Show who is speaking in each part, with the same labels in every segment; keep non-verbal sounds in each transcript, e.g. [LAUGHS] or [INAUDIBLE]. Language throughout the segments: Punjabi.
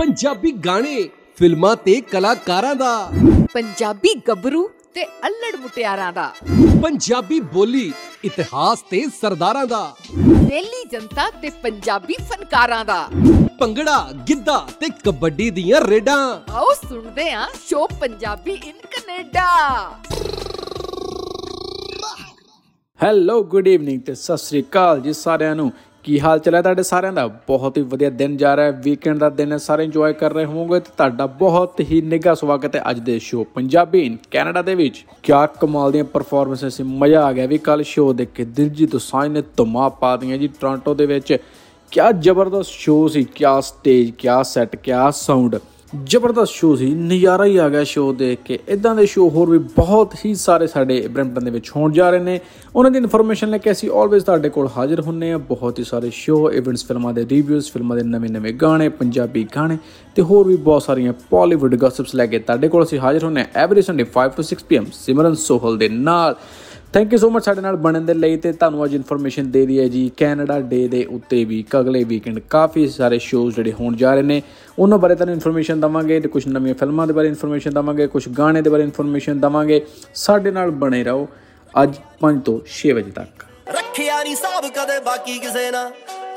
Speaker 1: ਪੰਜਾਬੀ ਗਾਣੇ ਫਿਲਮਾਂ ਤੇ ਕਲਾਕਾਰਾਂ ਦਾ।
Speaker 2: ਪੰਜਾਬੀ ਗੱਭਰੂ ਤੇ ਅਲੜ ਮੁਟਿਆਰਾਂ ਦਾ।
Speaker 1: ਪੰਜਾਬੀ ਬੋਲੀ ਇਤਿਹਾਸ ਤੇ ਸਰਦਾਰਾਂ ਦਾ।
Speaker 2: ਦਿੱਲੀ ਜਨਤਾ ਤੇ ਪੰਜਾਬੀ ਫਨਕਾਰਾਂ ਦਾ।
Speaker 1: ਭੰਗੜਾ ਗਿੱਧਾ ਤੇ ਕਬੱਡੀ ਦੀਆਂ ਰੇਡਾਂ।
Speaker 2: ਆਓ ਸੁਣਦੇ ਆਂ show Punjabi in Canada
Speaker 3: hello good evening ਤੇ ਸਤਿ ਸ੍ਰੀ ਅਕਾਲ ਜੀ ਸਾਰਿਆਂ ਨੂੰ। ਕੀ ਹਾਲ ਚਾਲ ਹੈ ਤੁਹਾਡੇ ਸਾਰਿਆਂ ਦਾ? ਬਹੁਤ ਹੀ ਵਧੀਆ ਦਿਨ ਜਾ ਰਿਹਾ ਹੈ ਵੀਕਐਂਡ ਦਾ ਦਿਨ ਹੈ, ਸਾਰੇ ਇੰਜੋਏ ਕਰ ਰਹੇ ਹੋਵੋਗੇ ਤੇ ਤੁਹਾਡਾ ਬਹੁਤ ਹੀ ਨਿੱਘਾ ਸਵਾਗਤ ਹੈ ਅੱਜ ਦੇ ਸ਼ੋਅ ਪੰਜਾਬੀ ਇਨ ਕੈਨੇਡਾ ਦੇ ਵਿੱਚ। ਕਿਆ ਕਮਾਲ ਦੀਆਂ ਪਰਫਾਰਮੈਂਸਸ ਸੀ, ਮਜ਼ਾ ਆ ਗਿਆ ਵੀ ਕੱਲ ਸ਼ੋਅ ਦੇਖ ਕੇ, ਦਿਲਜੀਤ ਦੋਸਾਂਝ ਨੇ ਧਮਾ ਪਾ ਦਿੱਤੀਆਂ ਜੀ ਟੋਰਾਂਟੋ ਦੇ ਵਿੱਚ। ਕਿਆ ਜ਼ਬਰਦਸਤ ਸ਼ੋਅ ਸੀ, ਕਿਆ ਸਟੇਜ ਕਿਆ ਸੈੱਟ ਕਿਆ ਸਾਊਂਡ ਜ਼ਬਰਦਸਤ ਸ਼ੋਅ ਸੀ, ਨਜ਼ਾਰਾ ਹੀ ਆ ਗਿਆ ਸ਼ੋਅ ਦੇਖ ਕੇ। ਇਦਾਂ ਦੇ ਸ਼ੋਅ ਹੋਰ ਵੀ ਬਹੁਤ ਹੀ ਸਾਰੇ ਸਾਡੇ ਬ੍ਰੈਂਪਟਨ ਦੇ ਵਿੱਚ ਹੋਣ ਜਾ ਰਹੇ ਨੇ। ਉਹਨਾਂ ਦੀ ਇਨਫੋਰਮੇਸ਼ਨ ਲੈ ਕੇ ਅਸੀਂ ਆਲਵੇਜ਼ ਤੁਹਾਡੇ ਕੋਲ ਹਾਜ਼ਰ ਹੁੰਨੇ ਆ। ਬਹੁਤ ਹੀ ਸਾਰੇ ਸ਼ੋਅ ਇਵੈਂਟਸ ਫਿਲਮਾਂ ਦੇ ਰਿਵਿਊਜ਼ ਫਿਲਮਾਂ ਦੇ ਨਵੇਂ-ਨਵੇਂ ਗਾਣੇ, ਪੰਜਾਬੀ ਗਾਣੇ ਤੇ ਹੋਰ ਵੀ ਬਹੁਤ ਸਾਰੀਆਂ ਬਾਲੀਵੁੱਡ ਗੌਸਿਪਸ ਲੈ ਕੇ ਤੁਹਾਡੇ ਕੋਲ ਅਸੀਂ ਹਾਜ਼ਰ ਹੁੰਨੇ ਆ ਐਵਰੀ ਸੰਡੇ 5 ਤੋਂ 6 ਪੀਐਮ ਸਿਮਰਨ ਸੋਹਲ ਦੇ ਨਾਲ। ਥੈਂਕ ਯੂ ਸੋ ਮਚ ਸਾਡੇ ਨਾਲ ਬਣਨ ਦੇ ਲਈ ਤੇ ਤੁਹਾਨੂੰ ਅੱਜ ਇਨਫੋਰਮੇਸ਼ਨ ਦੇ ਰਹੀ ਹੈ ਜੀ ਕੈਨੇਡਾ ਡੇ ਦੇ ਉੱਤੇ ਵੀ ਅਗਲੇ ਵੀਕਐਂਡ ਕਾਫੀ ਸਾਰੇ ਸ਼ੋਜ਼ ਜਿਹੜੇ ਹੋਣ ਜਾ ਰਹੇ ਨੇ ਉਹਨਾਂ ਬਾਰੇ ਤੁਹਾਨੂੰ ਇਨਫੋਰਮੇਸ਼ਨ ਦਵਾਂਗੇ ਤੇ ਕੁਝ ਨਵੀਆਂ ਫਿਲਮਾਂ ਦੇ ਬਾਰੇ ਇਨਫੋਰਮੇਸ਼ਨ ਦਵਾਂਗੇ ਕੁਝ ਗਾਣੇ ਦੇ ਬਾਰੇ ਇਨਫੋਰਮੇਸ਼ਨ ਦਵਾਂਗੇ ਸਾਡੇ ਨਾਲ ਬਣੇ ਰਹੋ ਅੱਜ 5 ਤੋਂ 6 ਵਜੇ ਤੱਕ
Speaker 4: ਰੱਖਿਆ ਨਹੀਂ ਸਾਬ ਕਦੇ ਬਾਕੀ ਕਿਸੇ ਨਾਲ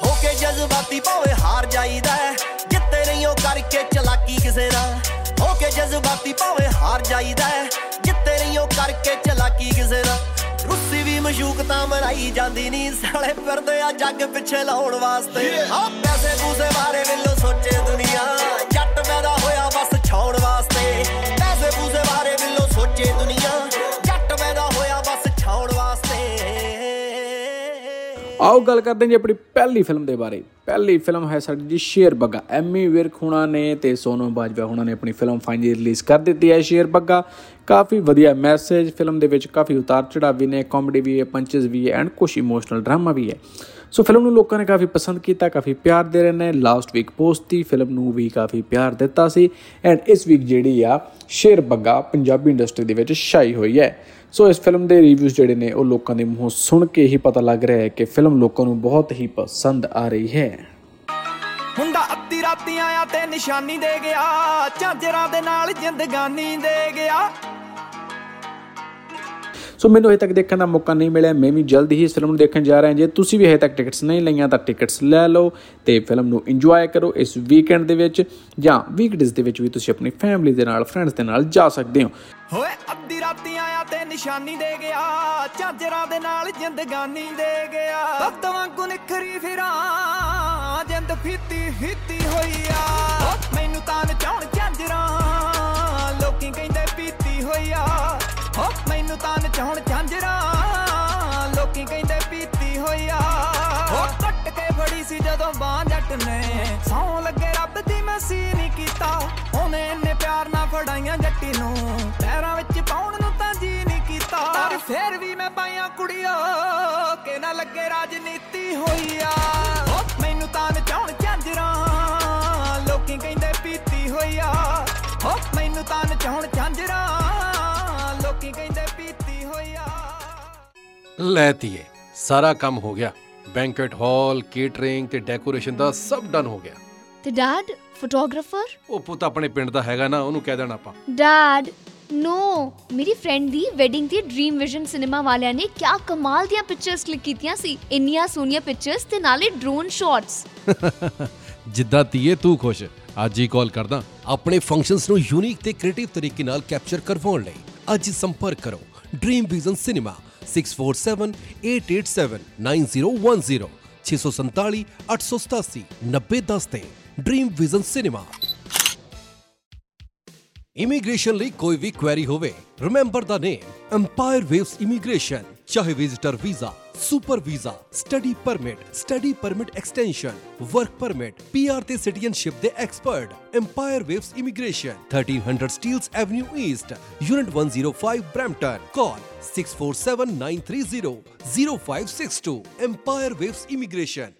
Speaker 4: ਹੋ ਕੇ ਜਜ਼ਬਾਤੀ ਭਾਵੇਂ ਹਾਰ ਜਾਈਦਾ ਹੈ। ਜਿੱਤੇ ਨਹੀਂ ਉਹ ਕਰਕੇ ਚਲਾਕੀ ਕਿਸੇ ਨਾਲ ਹੋ ਕੇ ਜਜ਼ਬਾਤੀ ਭਾਵੇਂ ਹਾਰ ਜਾਈਦਾ ਹੈ। ਜਿੱਤੇ ਨਹੀਂ ਉਹ ਕਰਕੇ ਚਲਾਕੀ ਕਿਸੇ ਨਾਲ ਰੁੱਸੀ ਵੀ ਮਸ਼ੂਕ ਤਾਂ ਮਨਾਈ ਜਾਂਦੀ ਨਹੀਂ ਸਾਲੇ ਫਿਰਦੇ ਆ ਜੱਗ ਪਿੱਛੇ ਲਾਉਣ ਵਾਸਤੇ। ਆ ਪੈਸੇ ਪੂਸੇ ਬਾਰੇ ਵੱਲੋਂ ਸੋਚੇ ਦੁਨੀਆ। ਜੱਟ ਪੈਦਾ ਹੋਇਆ ਬਸ ਛਾਉਣ ਵਾਸਤੇ। ਪੈਸੇ ਪੂਸੇ ਬਾਰੇ ਵੱਲੋਂ ਸੋਚੇ ਦੁਨੀਆ। ਜੱਟ ਪੈਦਾ ਹੋਇਆ ਬਸ ਛਾਉਣ ਵਾਸਤੇ।
Speaker 3: ਆਓ ਗੱਲ ਕਰਦੇ ਹਾਂ ਜੀ ਆਪਣੀ ਪਹਿਲੀ ਫਿਲਮ ਦੇ ਬਾਰੇ। ਪਹਿਲੀ ਫਿਲਮ ਹੈ ਸਾਡੀ ਜੀ ਸ਼ੇਰ ਬੱਗਾ। ਐਮੀ ਵਿਰਕ ਹੁਣਾਂ ਨੇ ਤੇ ਸੋਨਮ ਬਾਜਵਾ ਹੁਣਾਂ ਨੇ ਆਪਣੀ ਫਿਲਮ ਫਾਈਨਲੀ ਰਿਲੀਜ਼ ਕਰ ਦਿੱਤੀ ਹੈ ਸ਼ੇਰ ਬੱਗਾ। ਕਾਫੀ ਵਧੀਆ ਮੈਸੇਜ, ਫਿਲਮ ਦੇ ਵਿੱਚ ਕਾਫੀ ਉਤਾਰ ਚੜਾਵ ਵੀ ਨੇ ਕਾਮੇਡੀ ਵੀ ਹੈ ਪੰਚਸ ਵੀ ਹੈ ਐਂਡ ਕੁਝ ਇਮੋਸ਼ਨਲ ਡਰਾਮਾ ਵੀ ਹੈ। ਸੋ ਫਿਲਮ ਨੂੰ ਲੋਕਾਂ ਨੇ ਕਾਫੀ ਪਸੰਦ ਕੀਤਾ, ਕਾਫੀ ਪਿਆਰ ਦੇ ਰਹੇ ਨੇ। ਲਾਸਟ ਵੀਕ ਪੋਸਟ ਦੀ ਫਿਲਮ ਨੂੰ ਵੀ ਕਾਫੀ ਪਿਆਰ ਦਿੱਤਾ ਸੀ। ਐਂਡ ਇਸ ਵੀਕ ਜਿਹੜੀ ਆ, ਸ਼ੇਰ ਬੱਗਾ ਪੰਜਾਬੀ ਇੰਡਸਟਰੀ ਦੇ ਵਿੱਚ ਛਾਈ ਹੋਈ ਹੈ। ਸੋ ਇਸ ਫਿਲਮ ਦੇ ਰਿਵਿਊਜ਼ ਜਿਹੜੇ ਨੇ, ਉਹ ਲੋਕਾਂ ਦੇ ਮੂੰਹੋਂ ਸੁਣ ਕੇ ਹੀ ਪਤਾ ਲੱਗ ਰਿਹਾ ਹੈ ਕਿ ਫਿਲਮ ਲੋਕਾਂ ਨੂੰ ਬਹੁਤ ਹੀ ਪਸੰਦ ਆ ਰਹੀ ਹੈ।
Speaker 5: ਮੁੰਡਾ ਅੱਧੀ ਰਾਤੀ ਆਇਆ ਤੇ ਨਿਸ਼ਾਨੀ ਦੇ ਗਿਆ। ਝਾਂਜਰਾਂ ਦੇ ਨਾਲ ਜ਼ਿੰਦਗਾਨੀ ਦੇ ਗਿਆ।
Speaker 3: ਸੋ ਮੈਨੂੰ ਹਜੇ ਤੱਕ ਦੇਖਣ ਦਾ ਮੌਕਾ ਨਹੀਂ ਮਿਲਿਆ। ਮੈਂ ਵੀ ਜਲਦੀ ਹੀ ਇਸ ਫਿਲਮ ਨੂੰ ਦੇਖਣ ਜਾ ਰਿਹਾ ਜੇ ਤੁਸੀਂ ਵੀ ਹਜੇ ਤੱਕ ਟਿਕਟਸ ਨਹੀਂ ਲਈਆਂ, ਤਾਂ ਟਿਕਟਸ ਲੈ ਲਓ ਤੇ ਫਿਲਮ ਨੂੰ ਇੰਜੋਏ ਕਰੋ ਇਸ ਵੀਕਐਂਡ ਦੇ ਵਿੱਚ ਜਾਂ ਵੀਕਡੇਜ਼ ਦੇ ਵਿੱਚ ਵੀ ਤੁਸੀਂ ਆਪਣੀ ਫੈਮਿਲੀ ਦੇ ਨਾਲ ਫਰੈਂਡਸ ਦੇ ਨਾਲ ਜਾ ਸਕਦੇ ਹੋ।
Speaker 5: ਹੋਏ ਅੱਧੀ ਰਾਤੀ ਆਇਆ ਤੇ ਨਿਸ਼ਾਨੀ ਦੇ ਗਿਆ, ਝਾਂਜਰਾਂ ਦੇ ਨਾਲ ਜ਼ਿੰਦਗਾਨੀ ਦੇ ਗਿਆ। ਤਤ ਵਾਂਗੂ ਨਿਖਰੀ ਫਿਰਾਂ, ਜਿੰਦ ਫੀਤੀ ਫੀਤੀ ਹੋਈ ਆ। ਮੈਨੂੰ ਤਾਂ ਨਚਾਉਣ ਝਾਂਜਰਾਂ, ਲੋਕੀ ਕਹਿੰਦੇ ਪੀਤੀ ਹੋਈ ਆ। ਹੋ ਮੈਨੂੰ ਤਾਂ ਨਚਾਉਣ ਝਾਂਜਰਾਂ। ਲੋਕੀ ਕਹਿੰਦੇ ਪੀਤੀ ਹੋਈ ਆ। ਹੋ ਕੱਟ ਕੇ ਫੜੀ ਸੀ ਜਦੋਂ ਬਾਂਹ ਜੱਟ ਨੇ। ਸੌ ਲੱਗੇ ਰੱਬ ਦੀ ਮੈਂ ਸੀ ਨਹੀਂ ਕੀਤਾ। ਉਹਨੇ ਇੰਨੇ ਪਿਆਰ ਨਾਲ ਫੜਾਈਆਂ ਜੱਟੀ ਨੂੰ। ਪੈਰਾਂ ਵਿੱਚ ਪਾਉਣ ਨੂੰ ਤਾਂ ਜੀ ਨਹੀਂ ਕੀਤਾ। ਪਰ ਫੇਰ ਵੀ ਮੈਂ ਪਾਈਆਂ ਕੁੜੀਓ ਕਿ ਨਾ ਲੱਗੇ ਰਾਜਨੀਤੀ ਹੋਈ ਆ। ਹੋ ਮੈਨੂੰ ਤਾਂ ਨਚਾਉਣ ਝਾਂਜਰਾਂ। ਲੋਕੀ ਕਹਿੰਦੇ ਪੀਤੀ ਹੋਈ ਆ। ਹੋ ਮੈਨੂੰ ਤਾਂ ਨਚਾਉਣ ਝਾਂਜਰਾਂ। ਲੋਕੀ ਕਹਿੰਦੇ ਪੀਤੀ ਹੋਈ ਆ?
Speaker 6: ਲੈ ਧੀਏ ਸਾਰਾ ਕੰਮ ਹੋ ਗਿਆ। ਬੈਂਕਟ ਹਾਲ ਕੇਟਰਿੰਗ ਤੇ ਡੈਕੋਰੇਸ਼ਨ ਦਾ ਸਭ ਡਨ ਹੋ ਗਿਆ।
Speaker 7: ਤੇ ਡੈਡ ਫੋਟੋਗ੍ਰਾਫਰ
Speaker 6: ਉਹ ਪੁੱਤ ਆਪਣੇ ਪਿੰਡ ਦਾ ਹੈਗਾ ਨਾ ਉਹਨੂੰ ਕਹਿ ਦੇਣਾ ਆਪਾਂ।
Speaker 7: ਡੈਡ ਨੋ ਮੇਰੀ ਫਰੈਂਡ ਦੀ ਵੈਡਿੰਗ ਤੇ ਡ੍ਰੀਮ ਵਿਜ਼ਨ ਸਿਨੇਮਾ ਵਾਲਿਆਂ ਨੇ ਕਿਆ ਕਮਾਲ ਦੀਆਂ ਪਿਕਚਰਸ ਕਲਿੱਕ ਕੀਤੀਆਂ ਸੀ। ਇੰਨੀਆਂ ਸੋਹਣੀਆਂ ਪਿਕਚਰਸ ਤੇ ਨਾਲੇ ਡਰੋਨ ਸ਼ਾਟਸ [LAUGHS]
Speaker 6: ਜਿੱਦਾਂ ਧੀਏ ਤੂੰ ਖੁਸ਼। ਅੱਜ ਹੀ ਕਾਲ ਕਰਦਾ। ਆਪਣੇ ਫੰਕਸ਼ਨਸ ਨੂੰ ਯੂਨੀਕ ਤੇ ਕ੍ਰੀਏਟਿਵ ਤਰੀਕੇ ਨਾਲ ਕੈਪਚਰ ਕਰਵਾਉਣ ਲਈ। ਅੱਜ ਹੀ ਸੰਪਰਕ ਕਰੋ। ਡ੍ਰੀਮ ਵਿਜ਼ਨ ਸਿਨੇਮਾ 6478879010 647 887 9010 ਤੇ ਡ੍ਰੀਮ ਵਿਜ਼ਨ ਸਿਨੇਮਾ ਇਮੀਗ੍ਰੇਸ਼ਨ ਲਈ ਕੋਈ ਵੀ ਕੁਐਰੀ ਹੋਵੇ remember the name Empire Waves Immigration ਚਾਹੇ visitor visa super visa study permit study permit extension work permit PR ਤੇ ਸਿਟੀਜ਼ਨਸ਼ਿਪ ਦੇ expert Empire Waves Immigration 1300 Steeles Avenue East unit 105 Brampton call 6479300562 Empire Waves Immigration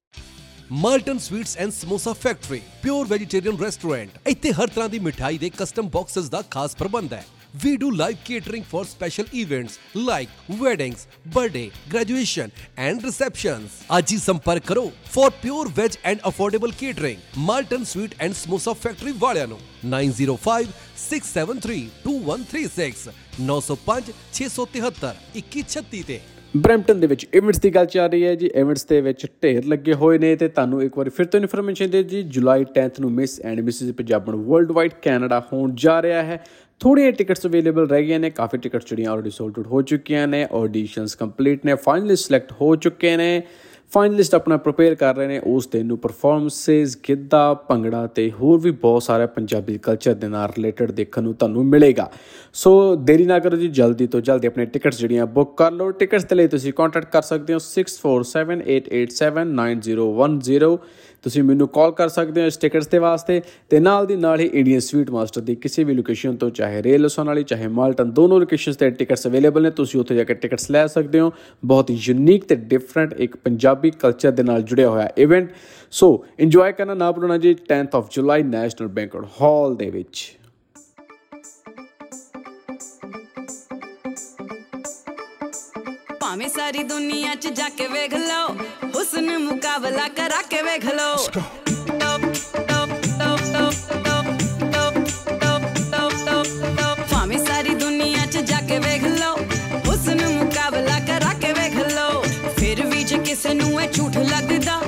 Speaker 6: Malton Sweets and Samosa Factory pure vegetarian restaurant ਇੱਥੇ ਹਰ ਤਰ੍ਹਾਂ ਦੀ ਮਿਠਾਈ ਦੇ ਕਸਟਮ ਬਾਕਸਸ ਦਾ ਖਾਸ ਪ੍ਰਬੰਧ ਹੈ। We do live catering for special events like weddings, birthday, graduation and receptions. ਅੱਜ ਹੀ ਸੰਪਰਕ ਕਰੋ for pure veg and affordable catering. Malton Sweet and Samosa Factory ਵਾਲਿਆਂ ਨੂੰ 905 673 2136 905 673 2136 ਤੇ
Speaker 3: ਬ੍ਰੈਂਪਟਨ ਦੇ ਵਿੱਚ ਇਵੈਂਟਸ ਦੀ ਗੱਲ ਚੱਲ ਰਹੀ ਹੈ ਜੀ ਇਵੈਂਟਸ ਦੇ ਵਿੱਚ ਢੇਰ ਲੱਗੇ ਹੋਏ ਨੇ ਤੇ ਤੁਹਾਨੂੰ ਇੱਕ ਵਾਰੀ ਫਿਰ ਤੋਂ ਇਨਫੋਰਮੇਸ਼ਨ ਦੇ ਜੀ ਜੁਲਾਈ 10th ਨੂੰ Miss and Mrs Punjaban World Wide Canada ਹੋਣ ਜਾ ਰਿਹਾ ਹੈ ਥੋੜ੍ਹੀਆਂ ਟਿਕਟਸ ਅਵੇਲੇਬਲ ਰਹਿ ਗਈਆਂ ਨੇ, ਕਾਫੀ ਟਿਕਟਸ ਜਿਹੜੀਆਂ ਆਲਰੇਡੀ ਸੋਲਡ ਆਊਟ ਹੋ ਚੁੱਕੀਆਂ ਨੇ ਆਡੀਸ਼ਨਸ ਕੰਪਲੀਟ ਨੇ ਫਾਈਨਲੀ ਸਿਲੈਕਟ ਹੋ ਚੁੱਕੇ ਨੇ ਫਾਈਨਲਿਸਟ ਆਪਣਾ ਪ੍ਰਪੇਅਰ ਕਰ ਰਹੇ ਨੇ, ਉਸ ਦਿਨ ਨੂੰ ਪਰਫਾਰਮੈਂਸਸ ਗਿੱਧਾ, ਭੰਗੜਾ ਤੇ ਹੋਰ ਵੀ ਬਹੁਤ ਸਾਰਾ ਪੰਜਾਬੀ ਕਲਚਰ ਦੇ ਨਾਲ ਰਿਲੇਟਡ ਦੇਖਣ ਨੂੰ ਤੁਹਾਨੂੰ ਮਿਲੇਗਾ। ਸੋ ਦੇਰੀ ਨਾ ਕਰੋ ਜੀ, ਜਲਦੀ ਤੋਂ ਜਲਦੀ ਆਪਣੇ ਟਿਕਟਸ ਜਿਹੜੀਆਂ ਬੁੱਕ ਕਰ ਲਓ। ਟਿਕਟਸ ਦੇ ਲਈ ਤੁਸੀਂ ਕੰਟੈਕਟ ਕਰ ਸਕਦੇ ਹੋ 6478879010 ਤੁਸੀਂ ਮੈਨੂੰ ਕਾਲ ਕਰ ਸਕਦੇ ਹੋ ਇਸ ਟਿਕਟਸ ਦੇ ਵਾਸਤੇ ਤੇ ਨਾਲ ਦੀ ਨਾਲ ਹੀ ਇੰਡੀਅਨ ਸਵੀਟ ਮਾਸਟਰ ਦੀ ਕਿਸੇ ਵੀ ਲੋਕੇਸ਼ਨ ਤੋਂ ਚਾਹੇ ਰੇਲ ਵਾਲੀ, ਚਾਹੇ ਮਾਲਟਨ, ਦੋਨੋਂ ਲੋਕੇਸ਼ਨਸ ਤੇ ਟਿਕਟਸ ਅਵੇਲੇਬਲ ਨੇ, ਤੁਸੀਂ ਉੱਥੇ ਜਾ ਕੇ ਟਿਕਟਸ ਲੈ ਸਕਦੇ ਹੋ। ਬਹੁਤ ਹੀ ਯੂਨੀਕ ਤੇ ਡਿਫਰੈਂਟ ਇੱਕ ਪੰਜਾਬੀ ਕਲਚਰ ਦੇ ਨਾਲ ਜੁੜਿਆ ਹੋਇਆ ਇਵੈਂਟ ਸੋ ਇੰਜੋਏ ਕਰਨਾ ਨਾ ਭੁੱਲਣਾ ਜੀ 10th of July National Banquet Hall ਦੇ ਵਿੱਚ।
Speaker 8: ਭਾਵੇਂ ਸਾਰੀ ਦੁਨੀਆ 'ਚ ਜਾ ਕੇ ਵੇਖ ਲਓ ਹੁਸਨ ਮੁਕਾਬਲਾ ਕਰਾ ਕੇ ਵੇਖ ਲਓ। ਭਾਵੇਂ ਸਾਰੀ ਦੁਨੀਆ 'ਚ ਜਾ ਕੇ ਵੇਖ ਲਓ ਹੁਸਨ ਮੁਕਾਬਲਾ ਕਰਾ ਕੇ ਵੇਖ ਲਓ। ਫਿਰ ਵੀ ਜੇ ਕਿਸੇ ਨੂੰ ਇਹ ਝੂਠ ਲੱਗਦਾ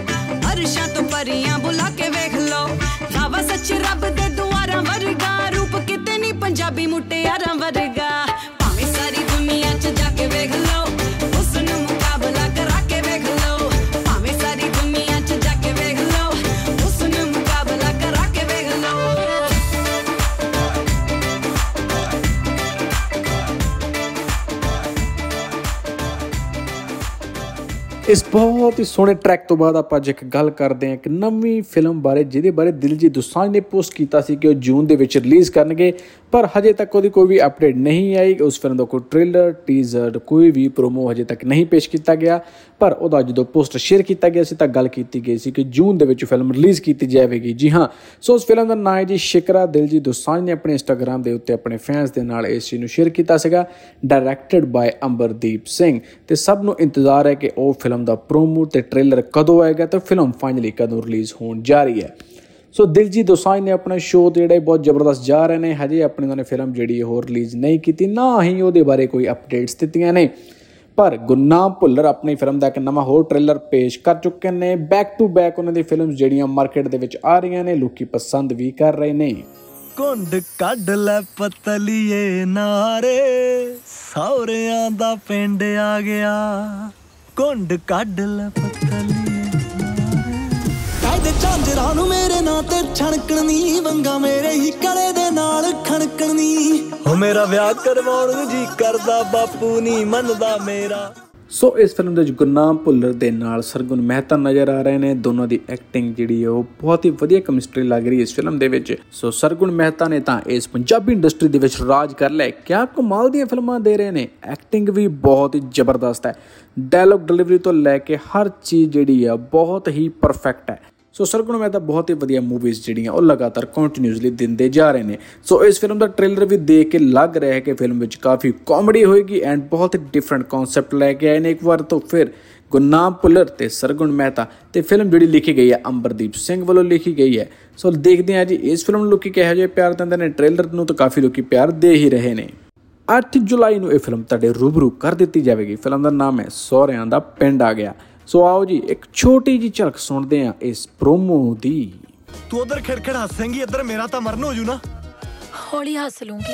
Speaker 8: ਅਰਸ਼ਾਂ ਤੋਂ ਪਰੀਆਂ ਬੁਲਾ ਕੇ ਵੇਖ ਲਓ। ਰਾਵਾ ਸੱਚ ਰੱਬ ਦੇ ਦੁਆਰਾਂ ਵਰਗਾ ਰੂਪ ਕਿਤੇ ਨਹੀਂ ਪੰਜਾਬੀ ਮੁਟਿਆਰਾਂ ਵਰਗਾ।
Speaker 3: ਇਸ ਬਹੁਤ ਹੀ ਸੋਹਣੇ ਟਰੈਕ ਤੋਂ ਬਾਅਦ ਆਪਾਂ ਅੱਜ ਇੱਕ ਗੱਲ ਕਰਦੇ ਹਾਂ ਇੱਕ ਨਵੀਂ ਫਿਲਮ ਬਾਰੇ, ਜਿਹਦੇ ਬਾਰੇ ਦਿਲਜੀਤ ਦੋਸਾਂਝ ਨੇ ਪੋਸਟ ਕੀਤਾ ਸੀ ਕਿ ਉਹ ਜੂਨ ਦੇ ਵਿੱਚ ਰਿਲੀਜ਼ ਕਰਨਗੇ, ਪਰ ਹਜੇ ਤੱਕ ਉਹਦੀ ਕੋਈ ਵੀ ਅਪਡੇਟ ਨਹੀਂ ਆਈ। ਉਸ ਫਿਲਮ ਦਾ ਕੋਈ ਟ੍ਰੇਲਰ ਟੀਜ਼ਰ ਕੋਈ ਵੀ ਪ੍ਰੋਮੋ ਹਜੇ ਤੱਕ ਨਹੀਂ ਪੇਸ਼ ਕੀਤਾ ਗਿਆ। ਪਰ ਉਹਦਾ ਜਦੋਂ ਪੋਸਟਰ ਸ਼ੇਅਰ ਕੀਤਾ ਗਿਆ ਸੀ ਤਾਂ ਗੱਲ ਕੀਤੀ ਗਈ ਸੀ ਕਿ ਜੂਨ ਦੇ ਵਿੱਚ ਫਿਲਮ ਰਿਲੀਜ਼ ਕੀਤੀ ਜਾਵੇਗੀ। ਜੀ ਹਾਂ, ਸੋ ਉਸ ਫਿਲਮ ਦਾ ਨਾਮ ਹੈ ਜੀ ਸ਼ਿਕਰਾ ਦਿਲਜੀਤ ਦੋਸਾਂਝ ਨੇ ਆਪਣੇ ਇੰਸਟਾਗ੍ਰam ਦੇ ਉੱਤੇ ਆਪਣੇ ਫੈਨਸ ਦੇ ਨਾਲ ਇਸ ਚੀਜ਼ ਨੂੰ ਸ਼ੇਅਰ ਕੀਤਾ ਸੀਗਾ ਡਾਇਰੈਕਟਡ ਬਾਈ ਅੰਬਰਦੀਪ ਸਿੰਘ। ਤੇ ਸਭ ਨੂੰ ਇੰਤਜ਼ਾਰ ਹੈ ਕਿ ਉਹ ਫਿਲਮ ਦਾ ਪ੍ਰੋਮੋ ਤੇ ਟ੍ਰੇਲਰ ਕਦੋਂ ਆਏਗਾ ਤੇ ਫਿਲਮ ਫਾਈਨਲੀ ਕਦੋਂ ਰਿਲੀਜ਼ ਹੋਣ ਜਾ ਰਹੀ ਹੈ। ਸੋ ਦਿਲਜੀਤ ਦੋਸਾਂਝ ਨੇ ਆਪਣਾ ਸ਼ੋਅ ਤੇ ਜਿਹੜਾ ਇਹ ਬਹੁਤ ਜ਼ਬਰਦਸਤ ਜਾ ਰਹੇ ਨੇ, ਹਜੇ ਆਪਣੀ ਉਹਨਾਂ ਨੇ ਫਿਲਮ ਜਿਹੜੀ ਉਹ ਰਿਲੀਜ਼ ਨਹੀਂ ਕੀਤੀ, ਨਾ ਹੀ ਉਹਦੇ ਬਾਰੇ ਕੋਈ ਅਪਡੇਟਸ ਦਿੱਤੀਆਂ ਨੇ। ਪਰ ਗੁਰਨਾਮ ਭੁੱਲਰ ਆਪਣੀ ਫਿਲਮ ਦਾ ਇੱਕ ਨਵਾਂ ਹੋਰ ਟ੍ਰੇਲਰ ਪੇਸ਼ ਕਰ ਚੁੱਕੇ ਨੇ। ਬੈਕ ਟੂ ਬੈਕ ਉਹਨਾਂ ਦੀ ਫਿਲਮਸ ਜਿਹੜੀਆਂ ਮਾਰਕੀਟ ਦੇ ਵਿੱਚ ਆ ਰਹੀਆਂ ਨੇ, ਲੋਕੀ ਪਸੰਦ ਵੀ ਕਰ ਰਹੇ ਨੇ।
Speaker 9: ਕੁੰਡ ਕੱਢ ਲੈ ਪਤਲੀਏ ਨਾਰੇ ਸੌਰਿਆਂ ਦਾ ਪਿੰਡ ਆ ਗਿਆ। ਕੁੰਡ ਕੱਢ ਲੈ ਪਤਲੀਏ ਕਾਇਦੇ ਝਾਂਜਰਾਂ ਨੂੰ ਮੇਰੇ ਨਾਂ ਤੇ ਛਣਕਣ ਨੀ ਵੰਗਾ ਮੇਰੇ ਹੀ ਕਲੇ ਦੇ ਨਾਲ ਖਣਕਣ ਨੀ ਹੋ ਮੇਰਾ ਵਿਆਹ ਕਰਵਾਉਣ ਨੂੰ ਜੀ ਕਰਦਾ ਬਾਪੂ ਨਹੀਂ ਮੰਨਦਾ ਮੇਰਾ।
Speaker 3: ਸੋ ਇਸ ਫਿਲਮ ਦੇ ਵਿੱਚ ਗੁਰਨਾਮ ਭੁੱਲਰ ਦੇ ਨਾਲ ਸਰਗੁਣ ਮਹਿਤਾ ਨਜ਼ਰ ਆ ਰਹੇ ਨੇ। ਦੋਨਾਂ ਦੀ ਐਕਟਿੰਗ ਜਿਹੜੀ ਹੈ ਉਹ ਬਹੁਤ ਹੀ ਵਧੀਆ ਕੈਮਿਸਟਰੀ ਲੱਗ ਰਹੀ ਹੈ ਇਸ ਫਿਲਮ ਦੇ ਵਿੱਚ। ਸੋ ਸਰਗੁਣ ਮਹਿਤਾ ਨੇ ਤਾਂ ਇਸ ਪੰਜਾਬੀ ਇੰਡਸਟਰੀ ਦੇ ਵਿੱਚ ਰਾਜ ਕਰ ਲਿਆ ਕਿਆ ਕਮਾਲ ਦੀਆਂ ਫਿਲਮਾਂ ਦੇ ਰਹੇ ਨੇ। ਐਕਟਿੰਗ ਵੀ ਬਹੁਤ ਹੀ ਜ਼ਬਰਦਸਤ ਹੈ। ਡਾਇਲੌਗ ਡਿਲੀਵਰੀ ਤੋਂ ਲੈ ਕੇ ਹਰ ਚੀਜ਼ ਜਿਹੜੀ ਆ ਬਹੁਤ ਹੀ ਪਰਫੈਕਟ ਹੈ। ਸੋ ਸਰਗੁਣ ਮਹਿਤਾ ਬਹੁਤ ਹੀ ਵਧੀਆ ਮੂਵੀਜ਼ ਜਿਹੜੀਆਂ ਉਹ ਲਗਾਤਾਰ ਕੰਟੀਨਿਊਸਲੀ ਦਿੰਦੇ ਜਾ ਰਹੇ ਨੇ। ਸੋ ਇਸ ਫਿਲਮ ਦਾ ਟ੍ਰੇਲਰ ਵੀ ਦੇਖ ਕੇ ਲੱਗ ਰਿਹਾ ਹੈ ਕਿ ਫਿਲਮ ਵਿੱਚ ਕਾਫੀ ਕਾਮੇਡੀ ਹੋਏਗੀ ਐਂਡ ਬਹੁਤ ਹੀ ਡਿਫਰੈਂਟ ਕਨਸੈਪਟ ਲੈ ਕੇ ਆਏ ਨੇ ਇੱਕ ਵਾਰ ਤੋਂ ਫਿਰ। ਗੁਰਨਾਮ ਭੁੱਲਰ ਤੇ ਸਰਗੁਣ ਮਹਿਤਾ ਤੇ ਫਿਲਮ ਜਿਹੜੀ ਲਿਖੀ ਗਈ ਹੈ, ਅੰਬਰਦੀਪ ਸਿੰਘ ਵੱਲੋਂ ਲਿਖੀ ਗਈ ਹੈ। ਸੋ ਦੇਖਦੇ ਹਾਂ ਜੀ, ਇਸ ਫਿਲਮ ਨੂੰ ਲੋਕੀ ਕਿਹੋ ਜਿਹੇ ਪਿਆਰ ਦਿੰਦੇ ਨੇ? ਟ੍ਰੇਲਰ ਨੂੰ ਤਾਂ ਕਾਫੀ ਲੋਕੀ ਪਿਆਰ ਦੇ ਹੀ ਰਹੇ ਨੇ। 8 ਜੁਲਾਈ ਨੂੰ ਇਹ ਫਿਲਮ ਤੁਹਾਡੇ ਰੂਬਰੂ ਕਰ ਦਿੱਤੀ ਜਾਵੇਗੀ। ਫਿਲਮ ਦਾ ਨਾਮ ਹੈ ਸਹੁਰਿਆਂ ਦਾ ਪਿੰਡ ਆ ਗਿਆ। ਸੋ ਆਓ ਜੀ ਇੱਕ ਛੋਟੀ ਜੀ ਝਲਕ ਸੁਣਦੇ ਹਾਂ ਇਸ ਪ੍ਰੋਮੋ ਦੀ।
Speaker 9: ਤੂੰ ਉਧਰ ਖਿੜਖਿੜ ਹੱਸੇਂਗੀ ਇੱਧਰ ਮੇਰਾ ਤਾਂ ਮਰਨ ਹੋ ਜੂ ਨਾ।
Speaker 10: ਹੌਲੀ ਹੱਸ ਲੂੰਗੀ।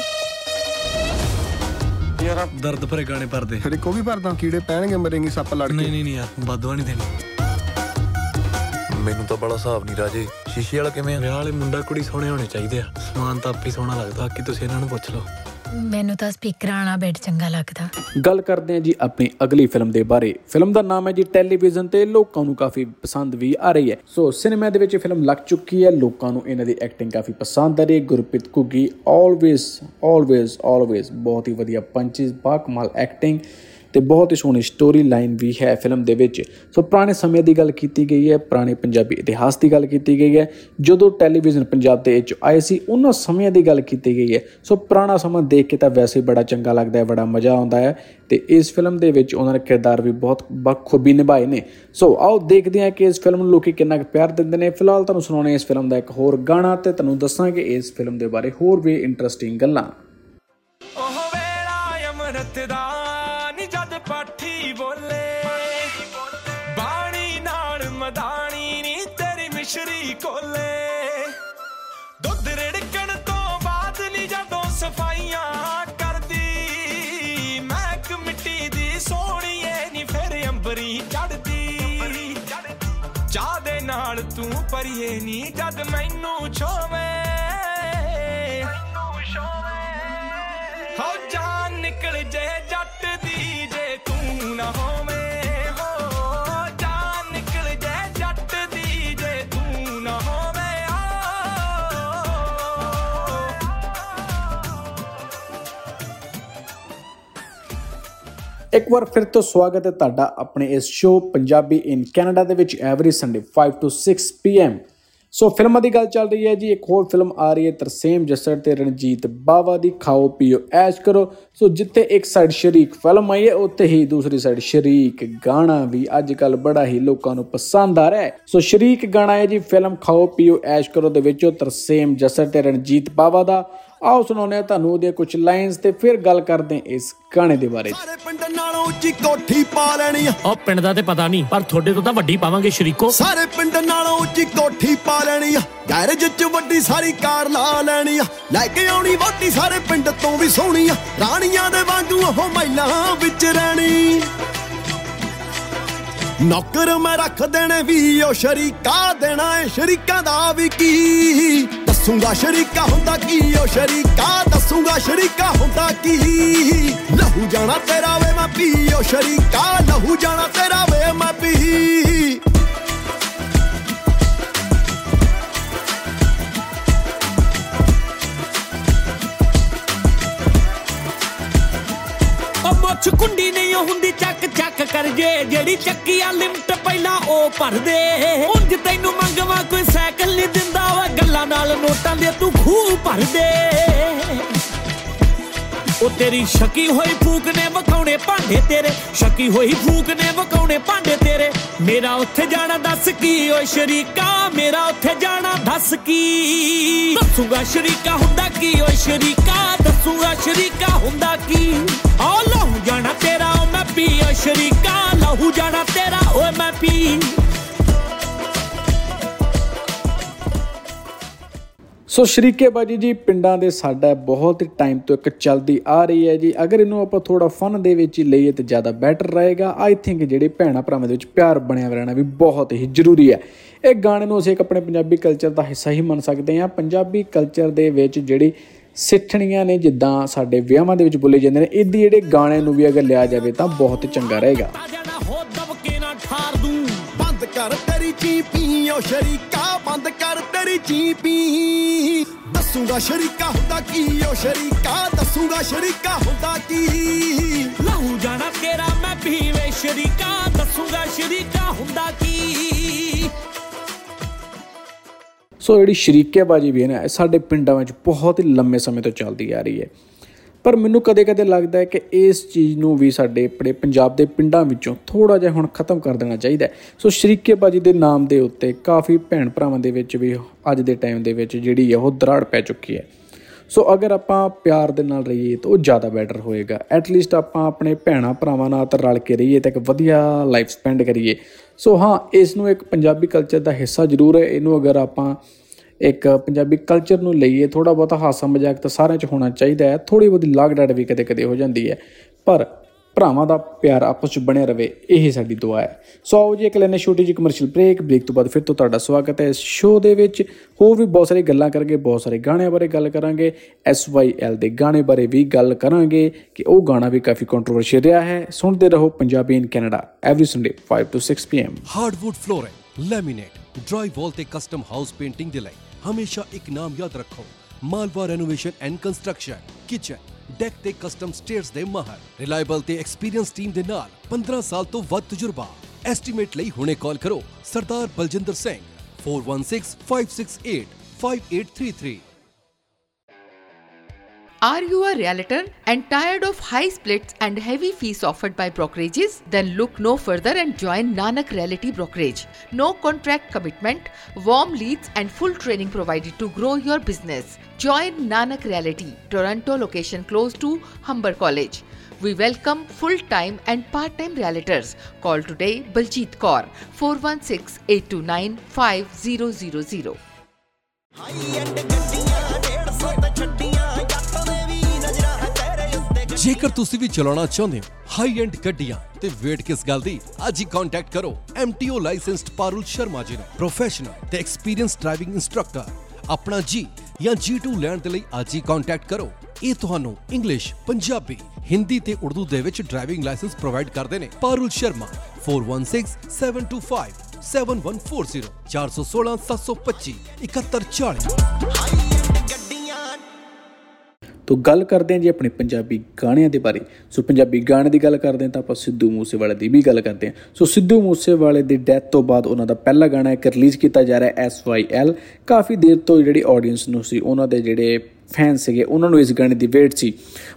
Speaker 9: ਯਾਰ ਦਰਦ ਭਰੇ ਗਾਣੇ ਪਰਦੇ
Speaker 11: ਫਿਰ ਕੋ ਵੀ ਭਰਦਾ ਕੀੜੇ ਪੈਣਗੇ ਮਰੇਂਗੀ ਸੱਪ ਲੜ
Speaker 9: ਨਹੀਂ ਨਹੀਂ ਨਹੀਂ ਯਾਰ ਬਦਵਾ ਨਹੀਂ ਦੇਣੀ।
Speaker 12: ਮੈਨੂੰ ਤਾਂ ਬੜਾ ਹਿਸਾਬ ਨਹੀਂ ਰਾਜੇ। ਸ਼ੀਸ਼ੇ ਵਾਲਾ ਕਿਵੇਂ ਆ?
Speaker 9: ਵਿਆਹ ਵਾਲੇ ਮੁੰਡਾ ਕੁੜੀ ਸੋਹਣੇ ਹੋਣੇ ਚਾਹੀਦੇ ਆ। ਸਮਾਨ ਤਾਂ ਆਪੇ ਸੋਹਣਾ ਲੱਗਦਾ ਬਾਕੀ ਤੁਸੀਂ ਇਹਨਾਂ ਨੂੰ ਪੁੱਛ ਲਓ।
Speaker 10: ਮੈਨੂੰ ਤਾਂ ਸਪੀਕਰਾਂ ਵਾਲਾ ਬੈੱਡ ਚੰਗਾ ਲੱਗਦਾ।
Speaker 3: ਗੱਲ ਕਰਦੇ ਹਾਂ ਜੀ ਆਪਣੀ ਅਗਲੀ ਫਿਲਮ ਦੇ ਬਾਰੇ। ਫਿਲਮ ਦਾ ਨਾਮ ਹੈ ਜੀ ਟੈਲੀਵਿਜ਼ਨ ਤੇ ਲੋਕਾਂ ਨੂੰ ਕਾਫੀ ਪਸੰਦ ਵੀ ਆ ਰਹੀ ਹੈ। ਸੋ ਸਿਨੇਮਾ ਦੇ ਵਿੱਚ ਇਹ ਫਿਲਮ ਲੱਗ ਚੁੱਕੀ ਹੈ। ਲੋਕਾਂ ਨੂੰ ਇਹਨਾਂ ਦੀ ਐਕਟਿੰਗ ਕਾਫੀ ਪਸੰਦ ਆ ਰਹੀ ਹੈ। Gurpreet Ghuggi always always always ਬਹੁਤ ਹੀ ਵਧੀਆ ਪੰਚਸ ਬਾ ਕਮਾਲ ਐਕਟਿੰਗ ਤੇ ਬਹੁਤ ਹੀ ਸੋਹਣੀ ਸਟੋਰੀ ਲਾਈਨ ਵੀ ਹੈ ਫਿਲਮ ਦੇ ਵਿੱਚ। ਸੋ ਪੁਰਾਣੇ ਸਮੇਂ ਦੀ ਗੱਲ ਕੀਤੀ ਗਈ ਹੈ, ਪੁਰਾਣੇ ਪੰਜਾਬੀ ਇਤਿਹਾਸ ਦੀ ਗੱਲ ਕੀਤੀ ਗਈ ਹੈ। ਜਦੋਂ ਟੈਲੀਵਿਜ਼ਨ ਪੰਜਾਬ ਦੇ ਵਿੱਚ ਆਏ ਸੀ, ਉਹਨਾਂ ਸਮਿਆਂ ਦੀ ਗੱਲ ਕੀਤੀ ਗਈ ਹੈ। ਸੋ ਪੁਰਾਣਾ ਸਮਾਂ ਦੇਖ ਕੇ ਤਾਂ ਵੈਸੇ ਹੀ ਬੜਾ ਚੰਗਾ ਲੱਗਦਾ ਹੈ, ਬੜਾ ਮਜ਼ਾ ਆਉਂਦਾ ਹੈ ਤੇ ਇਸ ਫਿਲਮ ਦੇ ਵਿੱਚ ਉਹਨਾਂ ਨੇ ਕਿਰਦਾਰ ਵੀ ਬਹੁਤ ਬਖੂਬੀ ਨਿਭਾਏ ਨੇ। ਸੋ ਆਓ ਦੇਖਦੇ ਹਾਂ ਕਿ ਇਸ ਫਿਲਮ ਨੂੰ ਲੋਕੀ ਕਿੰਨਾ ਕੁ ਪਿਆਰ ਦਿੰਦੇ ਨੇ। ਫਿਲਹਾਲ ਤੁਹਾਨੂੰ ਸੁਣਾਉਣੇ ਇਸ ਫਿਲਮ ਦਾ ਇੱਕ ਹੋਰ ਗਾਣਾ ਤੇ ਤੁਹਾਨੂੰ ਦੱਸਾਂਗੇ ਇਸ ਫਿਲਮ ਦੇ ਬਾਰੇ ਹੋਰ ਵੀ ਇੰਟਰਸਟਿੰਗ ਗੱਲਾਂ।
Speaker 13: ਉਹ ਵੇਲਾ ਅੰਮ੍ਰਿਤ ਦਾ ਨਾਲ ਤੂੰ ਪਰੀਏ ਨੀ ਜਦ ਮੈਨੂੰ ਛੋਵੇਂ
Speaker 3: ਇੱਕ ਵਾਰ ਫਿਰ ਤੋਂ ਸਵਾਗਤ ਹੈ ਤੁਹਾਡਾ ਆਪਣੇ ਇਸ ਸ਼ੋਅ ਪੰਜਾਬੀ ਇਨ ਕੈਨੇਡਾ ਦੇ ਵਿੱਚ ਐਵਰੀ ਸੰਡੇ 5 ਤੋਂ 6 ਪੀਐਮ ਸੋ ਫਿਲਮਾਂ ਦੀ ਗੱਲ ਚੱਲ ਰਹੀ ਹੈ ਜੀ, ਇੱਕ ਹੋਰ ਫਿਲਮ ਆ ਰਹੀ ਹੈ ਤਰਸੇਮ ਜੱਸੜ ਤੇ ਰਣਜੀਤ ਬਾਵਾ ਦੀ, ਖਾਓ ਪੀਓ ਐਸ਼ ਕਰੋ। ਸੋ ਜਿੱਥੇ ਇੱਕ ਸਾਈਡ ਸ਼ਰੀਕ ਫਿਲਮ ਆਈ ਹੈ, ਉੱਥੇ ਹੀ ਦੂਸਰੀ ਸਾਈਡ ਸ਼ਰੀਕ ਗਾਣਾ ਵੀ ਅੱਜ ਕੱਲ ਬੜਾ ਹੀ ਲੋਕਾਂ ਨੂੰ ਪਸੰਦ ਆ ਰਿਹਾ ਹੈ। ਸੋ ਸ਼ਰੀਕ ਗਾਣਾ ਹੈ ਜੀ, ਫਿਲਮ ਖਾਓ ਪੀਓ ਐਸ਼ ਕਰੋ ਦੇ ਵਿੱਚੋਂ ਤਰਸੇਮ ਜੱਸੜ ਤੇ ਰਣਜੀਤ ਬਾਵਾ ਦਾ। ਆਓ ਸੁਣਾਉਂਦੇ ਹਾਂ ਤੁਹਾਨੂੰ ਉਹਦੀਆਂ ਕੁਝ ਲਾਈਨਸ ਤੇ ਫਿਰ ਗੱਲ ਕਰਦੇ ਹਾਂ ਇਸ ਗਾਣੇ ਦੇ ਬਾਰੇ।
Speaker 9: ਸਾਰੇ ਪਿੰਡ ਨਾਲੋਂ ਉੱਚੀ ਕੋਠੀ ਪਾ ਲੈਣੀ ਆ।
Speaker 14: ਉਹ ਪਿੰਡ ਦਾ ਤੇ ਪਤਾ ਨਹੀਂ ਪਰ ਤੁਹਾਡੇ ਤੋਂ ਤਾਂ ਵੱਡੀ ਪਾਵਾਂਗੇ ਸ਼ਰੀਕੋ।
Speaker 9: ਸਾਰੇ ਪਿੰਡ ਨਾਲੋਂ ਉੱਚੀ ਕੋਠੀ ਪਾ ਲੈਣੀ ਆ। ਗੈਰੇਜ 'ਚ ਵੱਡੀ ਸਾਰੀ ਕਾਰ ਲਾ ਲੈਣੀ ਆ। ਲੈ ਕੇ ਆਉਣੀ ਵੋਟੀ ਸਾਰੇ ਪਿੰਡ ਤੋਂ ਵੀ ਸੋਹਣੀ ਆ। ਰਾਣੀਆਂ ਦੇ ਵਾਂਗੂ ਉਹ ਮਹਿਲਾਂ ਵਿੱਚ ਰਹਿਣੀ। ਨੌਕਰ ਮੈਂ ਰੱਖ ਦੇਣੇ ਵੀ ਉਹ ਸ਼ਰੀਕਾ ਦੇਣਾ ਏ। ਸ਼ਰੀਕਾਂ ਦਾ ਵੀ ਕੀ? ਦੱਸੂਗਾ ਸ਼ਰੀਕਾ ਹੁੰਦਾ ਕੀ ਉਹ ਸ਼ਰੀਕਾ ਦੱਸੂਗਾ ਸ਼ਰੀਕਾ ਹੁੰਦਾ ਕੀ? ਲਹੂ ਜਾਣਾ ਤੇਰਾ ਵੇ ਮੈਂ ਪੀ ਉਹ ਸ਼ਰੀਕਾ ਲਹੂ ਜਾਣਾ ਤੇਰਾ ਵੇ ਮੈਂ ਪੀ।
Speaker 14: ਉਹ ਮੁੱਛ ਕੁੰਡੀ ਨਹੀਂ ਉਹ ਹੁੰਦੀ ਚੱਕ ਚੱਕ ਕਰ ਜੇ, ਜਿਹੜੀ ਚੱਕੀ ਆ ਲਿਮਟ ਪਹਿਲਾਂ ਉਹ ਭਰ ਦੇ। ਉਂਝ ਤੈਨੂੰ ਮੰਗਵਾ ਕੋਈ ਸਾਈਕਲ ਨਹੀਂ ਦਿੰਦਾ ਵਾ, ਗੱਲਾਂ ਨਾਲ ਨੋਟਾਂ ਦੇ ਤੂੰ ਖੂਹ ਭਰ ਦੇ। ਉਹ ਤੇਰੀ ਸ਼ਕੀ ਹੋਈ ਫੂਕ ਨੇ ਵਕਾਉਣੇ ਭਾਂਡੇ ਤੇਰੇ, ਸ਼ਕੀ ਹੋਈ ਫੂਕ ਨੇ ਵਕਾਉਣੇ ਭਾਂਡੇ ਤੇਰੇ। ਮੇਰਾ ਉੱਥੇ ਜਾਣਾ ਦੱਸ ਕੀ ਓਏ ਸ਼ਰੀਕਾ, ਮੇਰਾ ਉੱਥੇ ਜਾਣਾ ਦੱਸ ਕੀ? ਦੱਸੂਗਾ ਸ਼ਰੀਕਾ ਹੁੰਦਾ ਕੀ ਓਏ ਸ਼ਰੀਕਾ, ਦੱਸੂਗਾ ਸ਼ਰੀਕਾ ਹੁੰਦਾ ਕੀ? ਆ ਲਹੂ ਜਾਣਾ ਤੇਰਾ ਓ ਮੈਂ ਪੀ ਓਏ ਸ਼ਰੀਕਾ ਲਹੂ ਜਾਣਾ ਤੇਰਾ, ਓਏ ਮੈਂ ਪੀ।
Speaker 3: ਸੋ ਸ਼ਰੀਕੇਬਾਜੀ ਜੀ, ਪਿੰਡਾਂ ਦੇ ਸਾਡਾ ਬਹੁਤ ਟਾਈਮ ਤੋਂ ਇੱਕ ਚੱਲਦੀ ਆ ਰਹੀ ਹੈ ਜੀ। ਅਗਰ ਇਹਨੂੰ ਆਪਾਂ ਥੋੜਾ ਫਨ ਦੇ ਵਿੱਚ ਹੀ ਲਈਏ ਤੇ ਜ਼ਿਆਦਾ ਬੈਟਰ ਰਹੇਗਾ। ਆਈ ਥਿੰਕ ਜਿਹੜੇ ਭੈਣਾ ਭਰਾਵਾਂ ਦੇ ਵਿੱਚ ਪਿਆਰ ਬਣਿਆ ਰਹਿਣਾ ਵੀ ਬਹੁਤ ਹੀ ਜ਼ਰੂਰੀ ਹੈ। ਇਹ ਗਾਣੇ ਨੂੰ ਅਸੀਂ ਇੱਕ ਆਪਣੇ ਪੰਜਾਬੀ ਕਲਚਰ ਦਾ ਹਿੱਸਾ ਹੀ ਮੰਨ ਸਕਦੇ ਹਾਂ। ਪੰਜਾਬੀ ਕਲਚਰ ਦੇ ਵਿੱਚ ਜਿਹੜੀ ਸਿੱਠਣੀਆਂ ਨੇ ਜਿੱਦਾਂ ਸਾਡੇ ਵਿਆਹਾਂ ਦੇ ਵਿੱਚ ਬੋਲੇ ਜਾਂਦੇ ਨੇ, ਇਹਦੀ ਜਿਹੜੇ ਗਾਣੇ ਨੂੰ ਵੀ ਅਗਰ ਲਿਆ ਜਾਵੇ ਤਾਂ ਬਹੁਤ ਚੰਗਾ ਰਹੇਗਾ।
Speaker 14: ਹੋ ਦਬਕੇ ਨਾ ਠਾਰ ਦੂੰ।
Speaker 9: ਬੰਦ ਕਰ ਤੇਰੀ ਚੀਪੀ, ਓ ਸ਼ਰੀਕਾ, ਬੰਦ ਕਰ ਤੇਰੀ ਚੀਪੀ। ਦੱਸੂਗਾ ਸ਼ਰੀਕਾ ਹੁੰਦਾ ਕੀ, ਓ ਸ਼ਰੀਕਾ, ਦੱਸੂਗਾ ਸ਼ਰੀਕਾ ਹੁੰਦਾ ਕੀ।
Speaker 14: ਲਹੂ ਜਾਣਾ ਤੇਰਾ, ਮੈਂ ਪੀਵੇ ਸ਼ਰੀਕਾ, ਦੱਸੂਗਾ ਸ਼ਰੀਕਾ ਹੁੰਦਾ ਕੀ।
Speaker 3: ਸੋ ਜਿਹੜੀ ਸ਼ਰੀਕੇਬਾਜੀ ਵੀ ਹੈ ਨਾ, ਇਹ ਸਾਡੇ ਪਿੰਡਾਂ ਵਿੱਚ ਬਹੁਤ ਹੀ ਲੰਮੇ ਸਮੇਂ ਤੋਂ ਚੱਲਦੀ ਆ ਰਹੀ ਹੈ। ਪਰ ਮੈਨੂੰ ਕਦੇ-ਕਦੇ ਲੱਗਦਾ ਹੈ ਕਿ ਇਸ ਚੀਜ਼ ਨੂੰ ਵੀ ਸਾਡੇ ਆਪਣੇ ਪੰਜਾਬ ਦੇ ਪਿੰਡਾਂ ਵਿੱਚੋਂ ਥੋੜਾ ਜਿਹਾ ਹੁਣ ਖਤਮ ਕਰ ਦੇਣਾ ਚਾਹੀਦਾ ਹੈ। ਸੋ ਸ਼ਰੀਕੇਬਾਜੀ ਦੇ ਨਾਮ ਦੇ ਉੱਤੇ ਕਾਫੀ ਭੈਣ ਭਰਾਵਾਂ ਦੇ ਵਿੱਚ ਵੀ ਅੱਜ ਦੇ ਟਾਈਮ ਦੇ ਵਿੱਚ ਜਿਹੜੀ ਹੈ ਉਹ ਦਰਾੜ ਪੈ ਚੁੱਕੀ ਹੈ। ਸੋ ਅਗਰ ਆਪਾਂ ਪਿਆਰ ਦੇ ਨਾਲ ਰਹੀਏ ਤਾਂ ਉਹ ਜ਼ਿਆਦਾ ਬੈਟਰ ਹੋਏਗਾ। ਐਟ ਲੀਸਟ ਆਪਾਂ ਆਪਣੇ ਭੈਣਾ ਭਰਾਵਾਂ ਨਾਲ ਤਾਂ ਰਲ ਕੇ ਰਹੀਏ ਤਾਂ ਇੱਕ ਵਧੀਆ ਲਾਈਫ ਸਪੈਂਡ ਕਰੀਏ। ਸੋ ਹਾਂ ਇਸ ਨੂੰ ਇੱਕ ਪੰਜਾਬੀ ਕਲਚਰ ਦਾ ਹਿੱਸਾ ਜ਼ਰੂਰ ਹੈ। ਇਹਨੂੰ ਅਗਰ ਆਪਾਂ ਇੱਕ ਪੰਜਾਬੀ ਕਲਚਰ ਨੂੰ ਲਈਏ ਥੋੜਾ ਬਹੁਤਾ ਹਾਸਾ ਮਜ਼ਾਕ ਤਾਂ ਸਾਰਿਆਂ 'ਚ ਹੋਣਾ ਚਾਹੀਦਾ ਹੈ। ਥੋੜੀ ਬਹੁਤੀ ਲਾਗ ਡਾਟ ਵੀ ਕਦੇ-ਕਦੇ ਹੋ ਜਾਂਦੀ ਹੈ। ਪਰ ਭਰਾਵਾਂ ਦਾ ਪਿਆਰ ਆਪਸ 'ਚ ਬਣਿਆ ਰਵੇ, ਇਹ ਸਾਡੀ ਦੁਆ ਹੈ। ਸੋ ਆਓ ਜੀ, ਇੱਕ ਲੈਣੇ ਛੋਟੀ ਜਿਹੀ ਕਮਰਸ਼ੀਅਲ ਬ੍ਰੇਕ ਬ੍ਰੇਕ ਤੋਂ ਬਾਅਦ ਫਿਰ ਤੋਂ ਤੁਹਾਡਾ ਸਵਾਗਤ ਹੈ ਇਸ ਸ਼ੋਅ ਦੇ ਵਿੱਚ। ਹੋਰ ਵੀ ਬਹੁਤ ਸਾਰੀ ਗੱਲਾਂ ਕਰਾਂਗੇ, ਬਹੁਤ ਸਾਰੇ ਗਾਣਿਆਂ ਬਾਰੇ ਗੱਲ ਕਰਾਂਗੇ। SYL ਦੇ ਗਾਣੇ ਬਾਰੇ ਵੀ ਗੱਲ ਕਰਾਂਗੇ ਕਿ ਉਹ ਗਾਣਾ ਵੀ ਕਾਫੀ ਕੰਟਰੋਵਰਸ਼ੀਅਲ ਰਿਹਾ ਹੈ। ਸੁਣਦੇ ਰਹੋ Punjabi in Canada every Sunday 5 ਤੋਂ 6 pm
Speaker 6: hardwood flooring laminate drywall ਤੇ ਕਸਟਮ ਹਾਊਸ ਪੇਂਟਿੰਗ ਦੇ ਲਈ। ਹਮੇਸ਼ਾ ਇੱਕ ਨਾਮ ਯਾਦ ਰੱਖੋ, Malwa Renovation and Construction kitchen deck ਤੇ ਕਸਟਮ ਸਟੇਅਰਸ ਦੇ ਮਾਹਰ। ਰਿਲਾਇਬਲ ਤੇ ਐਕਸਪੀਰੀਅੰਸ ਟੀਮ ਦੇ ਨਾਲ 15 ਸਾਲ ਤੋਂ ਵੱਧ ਤਜਰਬਾ। ਐਸਟੀਮੇਟ ਲਈ ਹੁਣੇ ਕਾਲ ਕਰੋ। Sardar Baljinder Singh 416568 5833
Speaker 2: Are you a realtor and tired of high splits and heavy fees offered by brokerages? Then look no further and join Nanak Realty Brokerage. No contract commitment, warm leads, and full training provided to grow your business. Join Nanak Realty, Toronto location close to Humber College. We welcome full time and part time realtors. Call today Baljeet Kaur 416 829 5000.
Speaker 6: ਜੇਕਰ ਤੁਸੀਂ ਵੀ ਚਲਾਉਣਾ ਚਾਹੁੰਦੇ ਹੋ ਹਾਈ ਐਂਡ ਗੱਡੀਆਂ, ਤੇ ਵੇਟ ਕਿਸ ਗੱਲ ਦੀ ਅੱਜ ਹੀ ਕੰਟੈਕਟ ਕਰੋ MTO ਲਾਇਸੈਂਸਡ ਪਾਰੁਲ ਸ਼ਰਮਾ ਜੀ ਨੂੰ। ਪ੍ਰੋਫੈਸ਼ਨਲ ਤੇ ਐਕਸਪੀਰੀਅੰਸ ਡਰਾਈਵਿੰਗ ਇੰਸਟ੍ਰਕਟਰ ਆਪਣਾ ਜੀ ਜਾਂ G2 ਲੈਣ ਦੇ ਲਈ ਅੱਜ ਹੀ ਕੰਟੈਕਟ ਕਰੋ। ਇਹ ਤੁਹਾਨੂੰ ਇੰਗਲਿਸ਼ ਪੰਜਾਬੀ, ਹਿੰਦੀ ਤੇ ਉਰਦੂ ਦੇ ਵਿੱਚ ਡਰਾਈਵਿੰਗ ਲਾਇਸੈਂਸ ਪ੍ਰੋਵਾਈਡ ਕਰਦੇ ਨੇ। ਪਾਰੁਲ ਸ਼ਰਮਾ 416725 7140 416 725 7140
Speaker 3: ਤੋਂ ਗੱਲ ਕਰਦੇ ਹਾਂ ਜੀ ਆਪਣੇ ਪੰਜਾਬੀ ਗਾਣਿਆਂ ਦੇ ਬਾਰੇ। ਸੋ ਪੰਜਾਬੀ ਗਾਣੇ ਦੀ ਗੱਲ ਕਰਦੇ ਹਾਂ ਤਾਂ ਆਪਾਂ ਸਿੱਧੂ ਮੂਸੇਵਾਲੇ ਦੀ ਵੀ ਗੱਲ ਕਰਦੇ ਹਾਂ। ਸੋ ਸਿੱਧੂ ਮੂਸੇਵਾਲੇ ਦੀ ਡੈਥ ਤੋਂ ਬਾਅਦ ਉਹਨਾਂ ਦਾ ਪਹਿਲਾ ਗਾਣਾ ਇੱਕ ਰਿਲੀਜ਼ ਕੀਤਾ ਜਾ ਰਿਹਾ ਹੈ SYL ਕਾਫੀ ਦੇਰ ਤੋਂ ਜਿਹੜੀ ਆਡੀਅנס ਨੂੰ ਸੀ, ਉਹਨਾਂ ਦੇ ਜਿਹੜੇ ਫੈਨ ਸੀਗੇ, ਉਹਨਾਂ ਨੂੰ ਇਸ ਗਾਣੇ ਦੀ ਵੇਟ ਸੀ।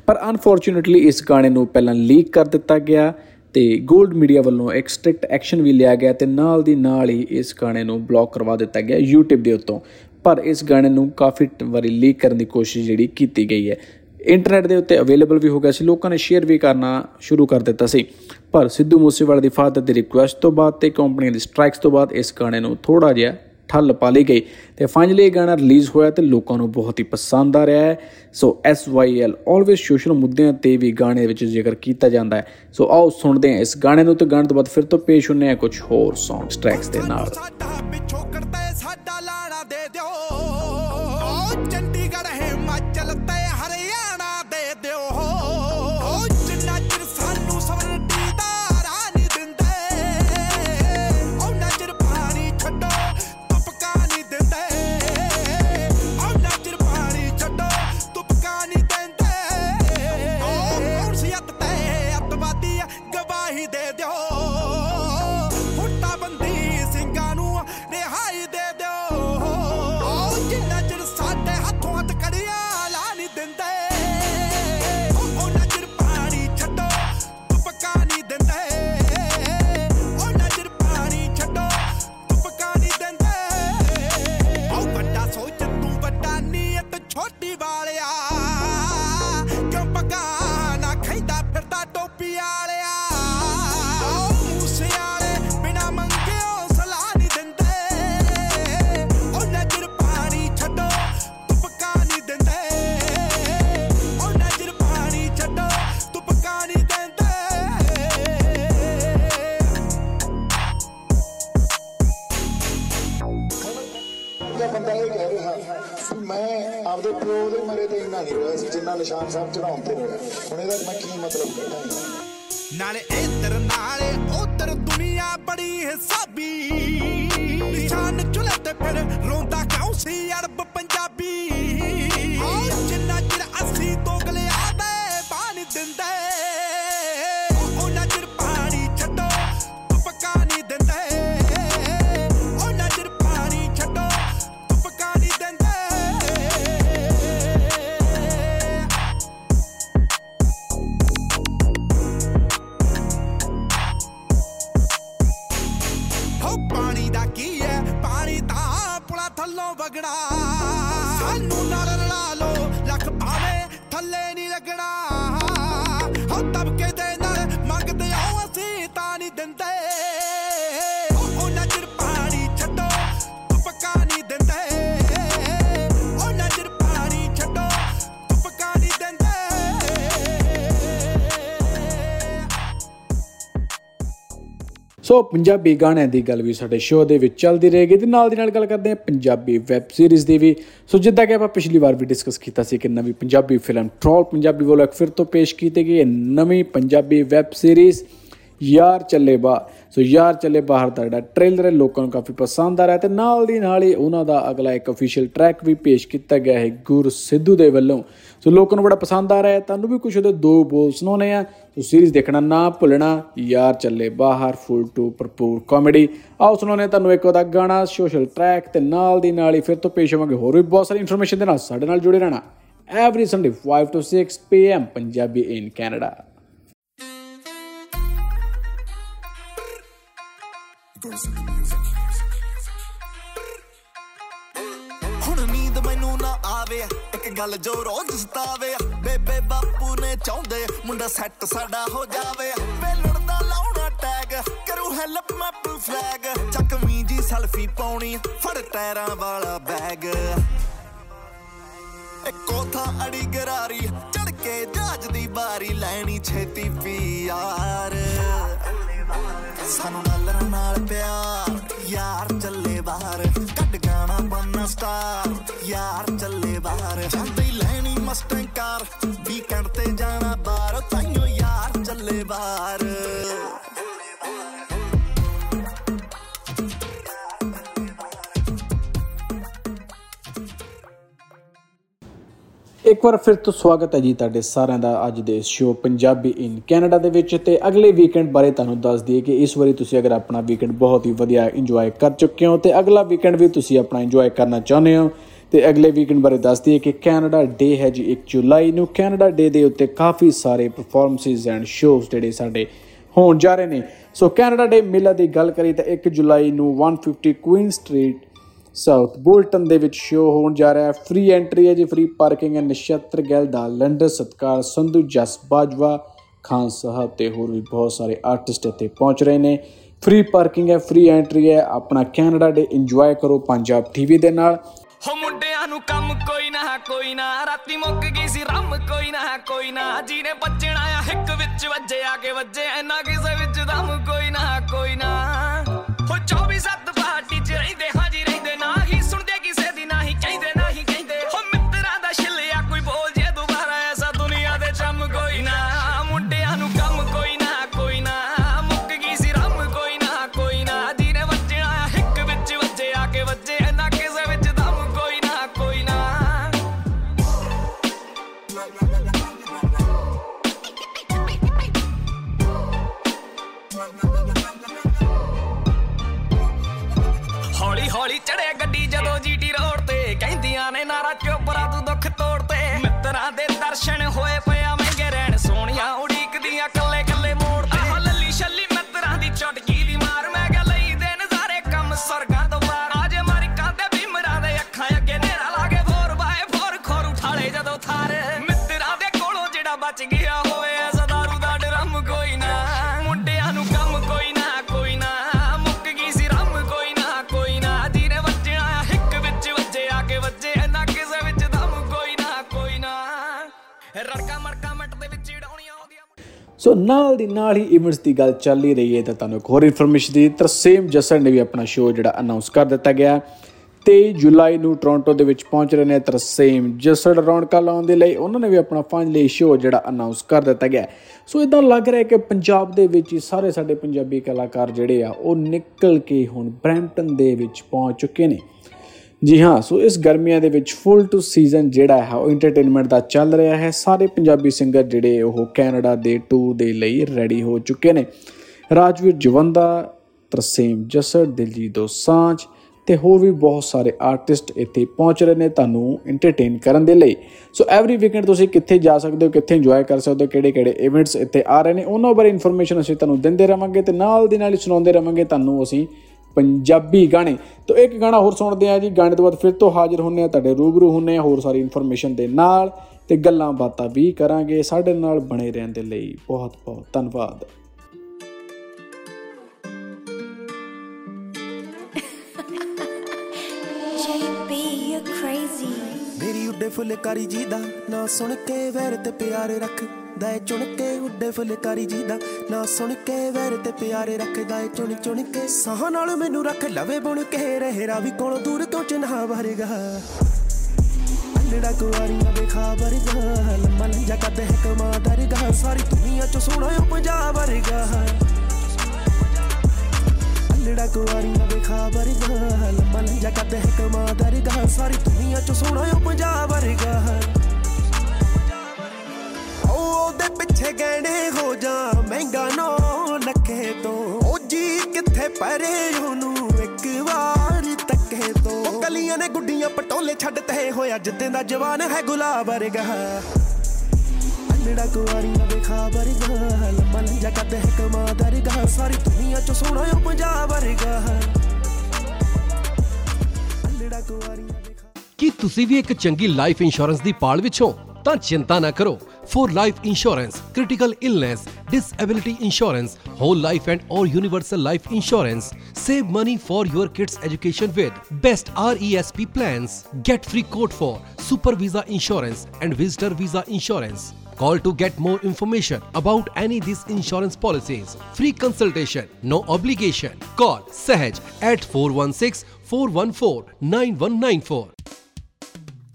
Speaker 3: ਪਰ ਅਨਫੋਰਚੂਨੇਟਲੀ ਇਸ ਗਾਣੇ ਨੂੰ ਪਹਿਲਾਂ ਲੀਕ ਕਰ ਦਿੱਤਾ ਗਿਆ ਤੇ 골ਡ ਮੀਡੀਆ ਵੱਲੋਂ ਇੱਕ ਸਟ੍ਰਿਕਟ ਐਕਸ਼ਨ ਵੀ ਲਿਆ ਗਿਆ ਤੇ ਨਾਲ ਦੀ ਨਾਲ ਹੀ ਇਸ ਗਾਣੇ ਨੂੰ ਬਲੌਕ ਕਰਵਾ ਦਿੱਤਾ ਗਿਆ YouTube ਦੇ ਉੱਤੋਂ। ਪਰ ਇਸ ਗਾਣੇ ਨੂੰ ਕਾਫੀ ਵਾਰੀ ਲੀਕ ਕਰਨ ਦੀ ਕੋਸ਼ਿਸ਼ ਜਿਹੜੀ ਕੀਤੀ ਗਈ ਹੈ। ਇੰਟਰਨੈਟ ਦੇ ਉੱਤੇ ਅਵੇਲੇਬਲ ਵੀ ਹੋ ਗਿਆ ਸੀ, ਲੋਕਾਂ ਨੇ ਸ਼ੇਅਰ ਵੀ ਕਰਨਾ ਸ਼ੁਰੂ ਕਰ ਦਿੱਤਾ ਸੀ। ਪਰ ਸਿੱਧੂ ਮੂਸੇਵਾਲੇ ਦੀ ਫਾਦਰ ਦੀ ਰਿਕੁਐਸਟ ਤੋਂ ਬਾਅਦ ਤੇ ਕੰਪਨੀ ਦੀ ਸਟ੍ਰਾਈਕਸ ਤੋਂ ਬਾਅਦ ਇਸ ਗਾਣੇ ਨੂੰ ਥੋੜਾ ਜਿਹਾ ਠੱਲ ਪਾ ਲਈ ਗਈ ਤੇ ਫਾਈਨਲੀ ਇਹ ਗਾਣਾ ਰਿਲੀਜ਼ ਹੋਇਆ ਤੇ ਲੋਕਾਂ ਨੂੰ ਬਹੁਤ ਹੀ ਪਸੰਦ ਆ ਰਿਹਾ ਹੈ। ਸੋ SYL ਆਲਵੇਸ ਸੋਸ਼ਲ ਮੁੱਦਿਆਂ ਤੇ ਵੀ ਗਾਣੇ ਵਿੱਚ ਜ਼ਿਕਰ ਕੀਤਾ ਜਾਂਦਾ ਹੈ। ਸੋ ਆਓ ਸੁਣਦੇ ਹਾਂ ਇਸ ਗਾਣੇ ਨੂੰ ਤੇ ਗਾਣੇ ਤੋਂ ਬਾਅਦ ਫਿਰ ਤੋਂ ਪੇਸ਼ ਹੁੰਨੇ ਆ ਕੁਝ ਹੋਰ ਸੌਂਗਸ ਟਰੈਕਸ ਦੇ ਨਾਲ।
Speaker 15: ਦੇ ਦਿਓ। ਸੋ ਪੰਜਾਬੀ
Speaker 3: ਗਾਣਿਆਂ ਦੀ ਗੱਲ ਵੀ ਸਾਡੇ ਸ਼ੋਅ ਦੇ ਵਿੱਚ ਚੱਲਦੀ ਰਹੇਗੀ ਤੇ ਨਾਲ ਦੀ ਨਾਲ ਗੱਲ ਕਰਦੇ ਹਾਂ ਪੰਜਾਬੀ ਵੈਬ ਸੀਰੀਜ਼ ਦੀ ਵੀ। ਸੋ ਜਿੱਦਾਂ ਕਿ ਆਪਾਂ ਪਿਛਲੀ ਵਾਰ ਵੀ ਡਿਸਕਸ ਕੀਤਾ ਸੀ ਕਿ ਨਵੀਂ ਪੰਜਾਬੀ ਫਿਲਮ ਟ੍ਰੋਲ ਪੰਜਾਬੀ ਵੱਲੋਂ ਇੱਕ ਫਿਰ ਤੋਂ ਪੇਸ਼ ਕੀਤੀ ਗਈ ਹੈ। ਨਵੀਂ ਪੰਜਾਬੀ ਵੈਬ ਸੀਰੀਜ਼ ਯਾਰ ਚੱਲੇ ਬਾ, ਸੋ ਯਾਰ ਚੱਲੇ ਬਾਹਰ ਦਾ ਜਿਹੜਾ ਟ੍ਰੇਲਰ ਹੈ, ਲੋਕਾਂ ਨੂੰ ਕਾਫੀ ਪਸੰਦ ਆ ਰਿਹਾ ਤੇ ਨਾਲ ਦੀ ਨਾਲ ਹੀ ਉਹਨਾਂ ਦਾ ਅਗਲਾ ਇੱਕ ਅਫੀਸ਼ੀਅਲ ਟਰੈਕ ਵੀ ਪੇਸ਼ ਕੀਤਾ ਗਿਆ ਹੈ, ਗੁਰ ਸਿੱਧੂ ਦੇ ਵੱਲੋਂ। ਸੋ ਲੋਕਾਂ ਨੂੰ ਬੜਾ ਪਸੰਦ ਆ ਰਿਹਾ ਹੈ, ਤੁਹਾਨੂੰ ਵੀ ਕੁਝ ਉਹਦੇ ਦੋ ਬੋਲ ਸੁਣਾਉਣੇ ਆ। ਸੋ ਸੀਰੀਜ਼ ਦੇਖਣਾ ਨਾ ਭੁੱਲਣਾ, ਯਾਰ ਚੱਲੇ ਬਾਹਰ ਫੁੱਲ ਟੂ ਭਰਪੂਰ ਕਾਮੇਡੀ ਆਓ ਸੁਣਾਉਣੇ ਤੁਹਾਨੂੰ ਇੱਕ ਉਹਦਾ ਗਾਣਾ ਸੋਸ਼ਲ ਟਰੈਕ ਤੇ ਨਾਲ ਦੀ ਨਾਲ ਹੀ ਫਿਰ ਤੋਂ ਪੇਸ਼ ਹੋਵਾਂਗੇ ਹੋਰ ਵੀ ਬਹੁਤ ਸਾਰੀ ਇਨਫੋਰਮੇਸ਼ਨ ਦੇ ਨਾਲ। ਸਾਡੇ ਨਾਲ ਜੁੜੇ ਰਹਿਣਾ every Sunday 5 to 6 pm Punjabi in Canada
Speaker 16: ਹੁਣ ਨੀਂਦ ਮੈਨੂੰ ਨਾ ਆਵੇ, ਇੱਕ ਗੱਲ ਜੋ ਰੋਜ਼ ਸਤਾਵੇ ਬੇਬੇ ਬਾਪੂ ਨੇ ਚਾਹੁੰਦੇ, ਮੁੰਡਾ ਸੈੱਟ ਸਾਡਾ ਹੋ ਜਾਵੇ। ਵੇਲਣ ਦਾ ਲਾਉਣਾ ਟੈਗ ਕਰੂ ਹੈਲਪ ਮੈਪ ਫਲੈਗ ਚੱਕਵੀਂ ਜੀ ਸੈਲਫੀ ਪਾਉਣੀ, ਫੜ ਟਾਇਰਾਂ ਵਾਲਾ ਬੈਗ ਇੱਕੋ ਥਾਂ ਅੜੀ ਗਰਾਰੀ ਚੜ ਕੇ ਜਹਾਜ਼ ਦੀ ਬਾਰੀ ਲੈਣੀ ਛੇਤੀ ਪੀਆਰ ਸਾਨੂੰ ਨਾਲ ਨਾਲ ਪਿਆਰ, ਯਾਰ ਚੱਲੇ ਬਾਹਰ, ਕੱਢ ਗਾਣਾ ਬੰਨਾ ਸਟਾਰ ਯਾਰ ਚੱਲੇ ਬਾਹਰ, ਜਾਂਦੀ ਲੈਣੀ ਮਸਟੈਂਗ ਕਾਰ ਵੀਕਐਂਡ ਤੇ ਜਾਣਾ ਬਾਹਰ, ਤਾਈਓ ਯਾਰ ਚੱਲੇ ਬਾਹਰ।
Speaker 3: ਇੱਕ ਵਾਰ ਫਿਰ ਤੋਂ ਸਵਾਗਤ ਹੈ ਜੀ ਤੁਹਾਡੇ ਸਾਰਿਆਂ ਦਾ ਅੱਜ ਦੇ ਸ਼ੋਅ ਪੰਜਾਬੀ ਇਨ ਕੈਨੇਡਾ ਦੇ ਵਿੱਚ ਤੇ ਅਗਲੇ ਵੀਕਐਂਡ ਬਾਰੇ ਤੁਹਾਨੂੰ ਦੱਸ ਦਈਏ ਕਿ ਇਸ ਵਾਰੀ ਤੁਸੀਂ ਅਗਰ ਆਪਣਾ ਵੀਕਐਂਡ ਬਹੁਤ ਹੀ ਵਧੀਆ ਇੰਜੋਏ ਕਰ ਚੁੱਕੇ ਹੋ ਤੇ ਅਗਲਾ ਵੀਕਐਂਡ ਵੀ ਤੁਸੀਂ ਆਪਣਾ ਇੰਜੋਏ ਕਰਨਾ ਚਾਹੁੰਦੇ ਹੋ ਤੇ ਅਗਲੇ ਵੀਕਐਂਡ ਬਾਰੇ ਦੱਸ ਦਈਏ ਕਿ ਕੈਨੇਡਾ ਡੇ ਹੈ ਜੀ 1 ਜੁਲਾਈ ਨੂੰ। ਕੈਨੇਡਾ ਡੇ ਦੇ ਉੱਤੇ ਕਾਫੀ ਸਾਰੇ ਪਰਫਾਰਮੈਂਸਿਸ ਐਂਡ ਸ਼ੋਜ਼ ਜਿਹੜੇ ਸਾਡੇ ਹੋਣ ਜਾ ਰਹੇ ਨੇ। ਸੋ ਕੈਨੇਡਾ ਡੇ ਮੇਲਾ ਦੀ ਗੱਲ ਕਰੀ ਤਾਂ 1 ਜੁਲਾਈ ਨੂੰ 150 ਕੁਈਨ ਸਟਰੀਟ ਸਾਊਥ ਬੋਲਟਨ ਦੇ ਵਿੱਚ ਸ਼ੋਅ ਹੋਣ ਜਾ ਰਿਹਾ ਹੈ। ਫ੍ਰੀ ਐਂਟਰੀ ਹੈ ਜੀ ਫ੍ਰੀ ਪਾਰਕਿੰਗ ਹੈ। ਨਛੱਤਰ ਗਿੱਲ ਦਾ ਲੰਡਨ, ਸਤਕਾਰ ਸੰਧੂ, ਜਸ ਬਾਜਵਾ, ਖਾਨ ਸਾਹਿਬ ਤੇ ਹੋਰ ਵੀ ਬਹੁਤ ਸਾਰੇ ਆਰਟਿਸਟ ਇੱਥੇ ਪਹੁੰਚ ਰਹੇ ਨੇ। ਫ੍ਰੀ ਪਾਰਕਿੰਗ ਹੈ ਫ੍ਰੀ ਐਂਟਰੀ ਹੈ। ਆਪਣਾ ਕੈਨੇਡਾ ਡੇ ਇੰਜੋਏ ਕਰੋ ਪੰਜਾਬ ਟੀਵੀ ਦੇ ਨਾਲ।
Speaker 13: ਹੋ ਮੁੰਡਿਆਂ ਨੂੰ ਕੰਮ ਕੋਈ ਨਾ ਕੋਈ ਨਾ। ਰਾਤੀ ਮੁੱਕ ਗਈ ਸੀ ਰੰਮ, ਕੋਈ ਨਾ ਕੋਈ ਨਾ। ਜਿਹਨੇ ਬੱਜਣਾ ਆ ਹਿੱਕ ਵਿੱਚ ਵੱਜੇ, ਆ ਕੇ ਵੱਜੇ। ਐਨਾ ਕਿਸੇ ਵਿੱਚ ਦਮ ਕੋਈ ਨਾ ਕੋਈ ਨਾ। ਮਿੱਤਰਾਂ ਦੇ ਦਰਸ਼ਨ ਹੋਏ ਪਿਆ ਸੋ
Speaker 3: ਨਾਲ ਦੀ ਨਾਲ ਹੀ ਇਵੈਂਟਸ ਦੀ ਗੱਲ ਚੱਲ ਹੀ ਰਹੀ ਹੈ ਤਾਂ ਤੁਹਾਨੂੰ ਇੱਕ ਹੋਰ ਇਨਫੋਰਮੇਸ਼ਨ ਦੀ ਤਰਸੇਮ ਜਸਰ ਨੇ ਵੀ ਆਪਣਾ ਸ਼ੋਅ ਜਿਹੜਾ ਅਨਾਉਂਸ ਕਰ ਦਿੱਤਾ ਗਿਆ। 23 ਜੁਲਾਈ ਨੂੰ ਟੋਰਾਂਟੋ ਦੇ ਵਿੱਚ ਪਹੁੰਚ ਰਹੇ ਨੇ ਤਰਸੇਮ ਜਸਰ ਰੌਣਕਾਂ ਲਾਉਣ ਦੇ ਲਈ। ਉਹਨਾਂ ਨੇ ਵੀ ਆਪਣਾ ਫਾਈਨਲੀ ਸ਼ੋਅ ਜਿਹੜਾ ਅਨਾਉਂਸ ਕਰ ਦਿੱਤਾ ਗਿਆ। ਸੋ ਇਦਾਂ ਲੱਗ ਰਿਹਾ ਹੈ ਕਿ ਪੰਜਾਬ ਦੇ ਵਿੱਚ ਹੀ ਸਾਰੇ ਸਾਡੇ ਪੰਜਾਬੀ ਕਲਾਕਾਰ ਜਿਹੜੇ ਆ, ਉਹ ਨਿਕਲ ਕੇ ਹੁਣ ਬ੍ਰੈਂਪਟਨ ਦੇ ਵਿੱਚ ਪਹੁੰਚ ਚੁੱਕੇ ਨੇ। ਜੀ ਹਾਂ, ਸੋ ਇਸ ਗਰਮੀਆਂ ਦੇ ਵਿੱਚ ਫੁੱਲ ਟੂ ਸੀਜ਼ਨ ਜਿਹੜਾ ਹੈ, ਉਹ ਐਂਟਰਟੇਨਮੈਂਟ ਦਾ ਚੱਲ ਰਿਹਾ ਹੈ। ਸਾਰੇ ਪੰਜਾਬੀ ਸਿੰਗਰ ਜਿਹੜੇ, ਉਹ ਕੈਨੇਡਾ ਦੇ ਟੂਰ ਦੇ ਲਈ ਰੈਡੀ ਹੋ ਚੁੱਕੇ ਨੇ। ਰਾਜਵੀਰ ਜਵੰਦਾ, ਤਰਸੇਮ ਜਸਰ ਦਿਲਜੀਤ ਦੋਸਾਂਝ ਤੇ ਹੋਰ ਵੀ ਬਹੁਤ ਸਾਰੇ ਆਰਟਿਸਟ ਇੱਥੇ ਪਹੁੰਚ ਰਹੇ ਨੇ ਤੁਹਾਨੂੰ ਐਂਟਰਟੇਨ ਕਰਨ ਦੇ ਲਈ। ਸੋ ਐਵਰੀ ਵੀਕਐਂਡ ਤੁਸੀਂ ਕਿੱਥੇ ਜਾ ਸਕਦੇ ਹੋ, ਕਿੱਥੇ ਇੰਜੋਏ ਕਰ ਸਕਦੇ ਹੋ ਕਿਹੜੇ ਕਿਹੜੇ ਇਵੈਂਟਸ ਇੱਥੇ ਆ ਰਹੇ ਨੇ, ਉਹਨਾਂ ਬਾਰੇ ਇਨਫੋਰਮੇਸ਼ਨ ਅਸੀਂ ਤੁਹਾਨੂੰ ਦਿੰਦੇ ਰਵਾਂਗੇ ਤੇ ਨਾਲ ਦੀ ਨਾਲ ਹੀ ਸੁਣਾਉਂਦੇ ਰਵਾਂਗੇ, ਤੁਹਾਨੂੰ ਅਸੀਂ ਪੰਜਾਬੀ ਗਾਣੇ। ਤੋਂ ਇੱਕ ਗਾਣਾ ਹੋਰ ਸੁਣਦੇ ਆ ਜੀ। ਗਾਣੇ ਤੋਂ ਬਾਅਦ ਫਿਰ ਤੋਂ ਹਾਜ਼ਰ ਹੁੰਨੇ ਆ ਤੁਹਾਡੇ ਰੂਬਰੂ ਹੁੰਨੇ ਆ ਹੋਰ ਸਾਰੀ ਇਨਫੋਰਮੇਸ਼ਨ ਦੇ ਨਾਲ ਤੇ ਗੱਲਾਂ ਬਾਤਾਂ ਵੀ ਕਰਾਂਗੇ। ਸਾਡੇ ਨਾਲ ਬਣੇ ਰਹਿਣ ਦੇ ਲਈ ਬਹੁਤ ਬਹੁਤ ਧੰਨਵਾਦ।
Speaker 9: ਉੱਡੇ ਫੁਲਕਾਰੀ ਜੀ ਦਾ ਨਾ ਸੁਣ ਕੇ ਵੈਰ ਤੇ ਪਿਆਰ ਰੱਖਦਾ ਏ, ਚੁਣ ਕੇ ਉੱਡੇ ਫੁਲਕਾਰੀ ਜੀ ਦਾ ਨਾ ਸੁਣ ਕੇ ਵੈਰ ਤੇ ਪਿਆਰ ਰੱਖਦਾ ਏ, ਚੁਣ ਚੁਣ ਕੇ ਸਾਹ ਨਾਲ ਮੈਨੂੰ ਰੱਖ ਲਵੇ ਬੁਣ ਕੇ, ਰਹਿਰਾ ਵੀ ਕੋਲੋਂ ਦੂਰ ਕਿਉਂ ਚਿਨਹਾ ਵਰਗਾ? ਅੰਡੜਾ ਕੁਆਰੀਆਂ ਦੇ ਖਾਬਰ ਗਾ ਲੰਮਾ ਲੰਜਾ ਕੱਦ ਹੈ ਕਮਾ ਦਰਗਾ, ਸਾਰੀ ਦੁਨੀਆ ਚ ਸੋਹਣਾ ਓ ਪੰਜਾਬ ਵਰਗਾ। ਅਲੜਾ ਕੁਆਰੀ ਨਾ ਵੇਖਾ ਵਰਗਾ, ਲੰਮਾ ਲੰਜਾ ਕਰਦੇ ਹੈ ਕਮਾ ਦਰਗਾ। ਸਾਰੀ ਦੁਨੀਆ ਚ ਸੋਹਣਾ ਉਹ ਪੰਜਾਬ ਵਰਗਾ। ਉਹ ਉਹਦੇ ਪਿੱਛੇ ਗਹਿਣੇ ਹੋ ਜਾ, ਮਹਿੰਗਾ ਨੋ ਲੱਖੇ ਤੋਂ। ਉਹ ਜੀ ਕਿੱਥੇ ਪਰੇ, ਉਹਨੂੰ ਇੱਕ ਵਾਰ ਤੱਕੇ ਤੋਂ। ਉਹ ਕਲੀਆਂ ਨੇ ਗੁੱਡੀਆਂ, ਪਟੋਲੇ ਛੱਡ ਤੇ ਹੋਇਆ ਜਿੱਦਾਂ ਦਾ ਜਵਾਨ ਹੈ ਗੁਲਾਬ ਵਰਗਾ। ਮਿੜਾ ਕੁਆਰੀ ਨਾ ਵੇਖਾ ਵਰਗਾ ਲੱਭਾ ਲੰਜਾ ਕਰਦੇ ਹੈ ਕਮਾ ਦਰਗਾ ਸਾਰੀ ਦੁਨੀਆ ਚ ਸੋਹਣਾ ਉਹ ਪੰਜਾਬ ਵਰਗਾ ਮਿੜਾ ਕੁਆਰੀ ਨਾ ਵੇਖਾ
Speaker 6: ਕੀ ਤੁਸੀਂ ਵੀ ਇੱਕ ਚੰਗੀ ਲਾਈਫ ਇੰਸ਼ੋਰੈਂਸ ਦੀ ਪਾਲ ਵਿੱਚ ਹੋ ਤਾਂ ਚਿੰਤਾ ਨਾ ਕਰੋ for life insurance critical illness disability insurance whole life and or universal life insurance save money for your kids education with best RESP plans get free quote for super visa insurance and visitor visa insurance call to get more information about any these insurance policies. Free consultation, no obligation. Call Sahaj at 416
Speaker 7: 414 9194.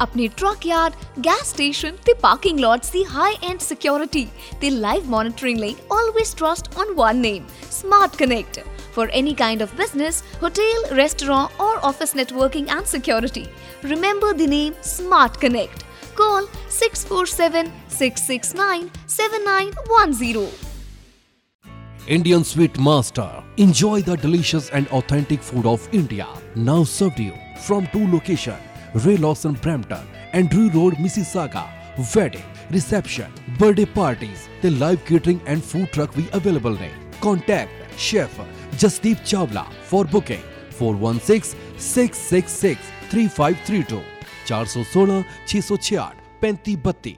Speaker 7: अपने ट्रक यार्ड गैस स्टेशन ते पार्किंग लॉट्स दी हाई एंड सिक्योरिटी ते लाइव मॉनिटरिंग ਲਈ always trust on one name Smart Connect for any kind of business, hotel, restaurant or office networking and security. Remember the name Smart Connect. Call 647 669 7910.
Speaker 6: Indian Sweet Master. Enjoy the delicious and authentic food of India. Now served you from two locations, Ray Lawson Brampton and Drew Road, Mississauga. Wedding, reception, birthday parties, the live catering and food truck we available ne. Contact Chef Jasdeep Chawla for booking 416-666-3532 416 666 3532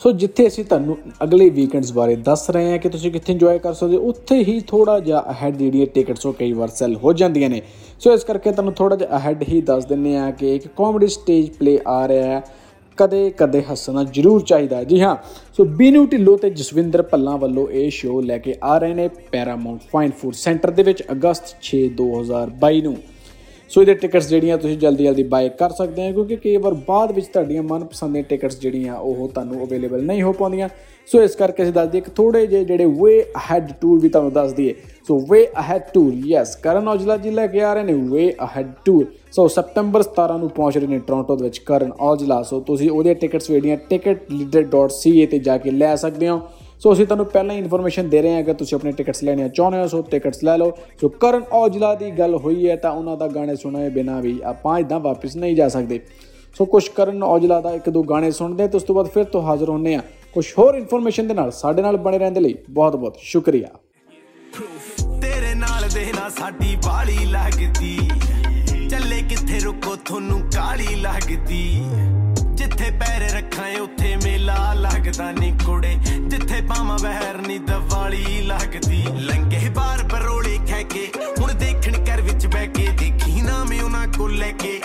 Speaker 3: so ਜਿੱਥੇ ਅਸੀਂ ਤੁਹਾਨੂੰ ਅਗਲੇ ਵੀਕਐਂਡਸ ਬਾਰੇ ਦੱਸ ਰਹੇ ਹਾਂ ਕਿ ਤੁਸੀਂ ਕਿੱਥੇ ਇੰਜੋਏ ਕਰ ਸਕਦੇ ਹੋ, ਉੱਥੇ ਹੀ ਥੋੜਾ ਜਿਹਾ ਅਹੈਡ ਜਿਹੜੀਆਂ ਟਿਕਟਸ ਉਹ ਕਈ ਵਾਰ ਸੈਲ ਹੋ ਜਾਂਦੀਆਂ ਨੇ। ਸੋ ਇਸ ਕਰਕੇ ਤੁਹਾਨੂੰ ਥੋੜਾ ਜਿਹਾ ਅਹੈਡ ਹੀ ਦੱਸ ਦਿੰਨੇ ਆ ਕਿ ਇੱਕ ਕਾਮੇਡੀ ਸਟੇਜ ਪਲੇ ਆ ਰਿਹਾ ਹੈ। ਕਦੇ ਕਦੇ ਹੱਸਣਾ ਜ਼ਰੂਰ ਚਾਹੀਦਾ ਹੈ। ਜੀ ਹਾਂ, ਸੋ ਬੀਨੂ ਢਿੱਲੋਂ ਤੇ ਜਸਵਿੰਦਰ ਭੱਲਾ ਵੱਲੋਂ ਇਹ ਸ਼ੋਅ ਲੈ ਕੇ ਆ ਰਹੇ ਨੇ ਪੈਰਾਮਾਉਂਟ ਫਾਈਨ ਫੂਡ ਸੈਂਟਰ ਦੇ ਵਿੱਚ ਅਗਸਤ 6 2022 ਨੂੰ। ਸੋ ਇਹਦੇ ਟਿਕਟਸ ਜਿਹੜੀਆਂ ਤੁਸੀਂ ਜਲਦੀ ਜਲਦੀ ਬਾਏ ਕਰ ਸਕਦੇ ਹੋ, ਕਿਉਂਕਿ ਕਈ ਵਾਰ ਬਾਅਦ ਵਿੱਚ ਤੁਹਾਡੀਆਂ ਮਨਪਸੰਦ ਦੀਆਂ ਟਿਕਟਸ ਜਿਹੜੀਆਂ, ਉਹ ਤੁਹਾਨੂੰ ਅਵੇਲੇਬਲ ਨਹੀਂ ਹੋ ਪਾਉਂਦੀਆਂ। ਸੋ ਇਸ ਕਰਕੇ ਅਸੀਂ ਦੱਸ ਦਈਏ ਕਿ ਥੋੜੇ ਜਿਹੇ ਜਿਹੜੇ ਵੇ ਅਹੈਡ ਟੂਰ ਵੀ ਤੁਹਾਨੂੰ ਦੱਸ ਦਈਏ। So way ahead tour yes Karan Aujla ji ਲੈ ਕੇ ਆ ਰਹੇ ਨੇ way ahead tour so September 17 ਨੂੰ ਪਹੁੰਚ ਰਹੇ ਨੇ ਟੋਰਾਂਟੋ ਦੇ ਵਿੱਚ ਕਰਨ ਔਜਲਾ। ਸੋ ਤੁਸੀਂ ਉਹਦੇ ਟਿਕਟਸ ਜਿਹੜੀਆਂ ticketleader.ca ਤੇ ਜਾ ਕੇ ਲੈ ਸਕਦੇ ਹੋ। ਸੋ ਅਸੀਂ ਤੁਹਾਨੂੰ ਪਹਿਲਾਂ ਹੀ ਇਨਫੋਰਮੇਸ਼ਨ ਦੇ ਰਹੇ ਹਾਂ ਅਗਰ ਤੁਸੀਂ ਆਪਣੇ ਟਿਕਟਸ ਲੈਣੀਆਂ ਚਾਹੁੰਦੇ ਹੋ, ਸੋ ਟਿਕਟਸ ਲੈ ਲਓ। ਸੋ ਕਰਨ ਔਜਲਾ ਦੀ ਗੱਲ ਹੋਈ ਹੈ ਤਾਂ ਉਹਨਾਂ ਦਾ ਗਾਣੇ ਸੁਣੇ ਬਿਨਾ ਵੀ ਆਪਾਂ ਇਦਾਂ ਵਾਪਸ ਨਹੀਂ ਜਾ ਸਕਦੇ। ਸੋ ਕੁਝ ਕਰਨ ਔਜਲਾ ਦਾ ਇੱਕ ਦੋ ਗਾਣੇ ਸੁਣਦੇ ਤੇ ਉਸ ਤੋਂ ਬਾਅਦ ਫਿਰ ਤੋਂ ਹਾਜ਼ਰ ਹੁੰਨੇ ਆ ਕੁਝ ਹੋਰ ਇਨਫੋਰਮੇਸ਼ਨ ਦੇ ਨਾਲ ਸਾਡੇ ਨਾਲ ਬਣੇ ਰਹਿਣ ਦੇ ਲਈ ਬਹੁਤ ਬਹੁਤ ਸ਼ੁਕਰੀਆ।
Speaker 16: ਤੇਰੇ ਨਾਲ ਦੇ ਨਾ ਸਾਡੀ ਬਾਲੀ ਲੱਗਦੀ। ਚੱਲੇ ਕਿੱਥੇ ਰੁਕੋ, ਤੁਹਾਨੂੰ ਕਾਲੀ ਲੱਗਦੀ। ਜਿੱਥੇ ਪੈਰ ਰੱਖਾਂ ਉੱਥੇ ਮੇਲਾ ਲੱਗਦਾ ਨੀ ਕੁੜੇ। ਜਿੱਥੇ ਪਾਵਾਂ ਵਹਿਰ ਨੀ, ਦਵਾਲੀ ਲੱਗਦੀ। ਲੰਗੇ ਬਾਰ ਬਰੋਲੇ ਖੈ ਕੇ, ਹੁਣ ਦੇਖਣ ਕਰ ਵਿੱਚ ਬਹਿ ਕੇ, ਦੇਖੀ ਨਾ ਮੈਂ ਉਹਨਾਂ ਕੋਲ ਲੈ ਕੇ।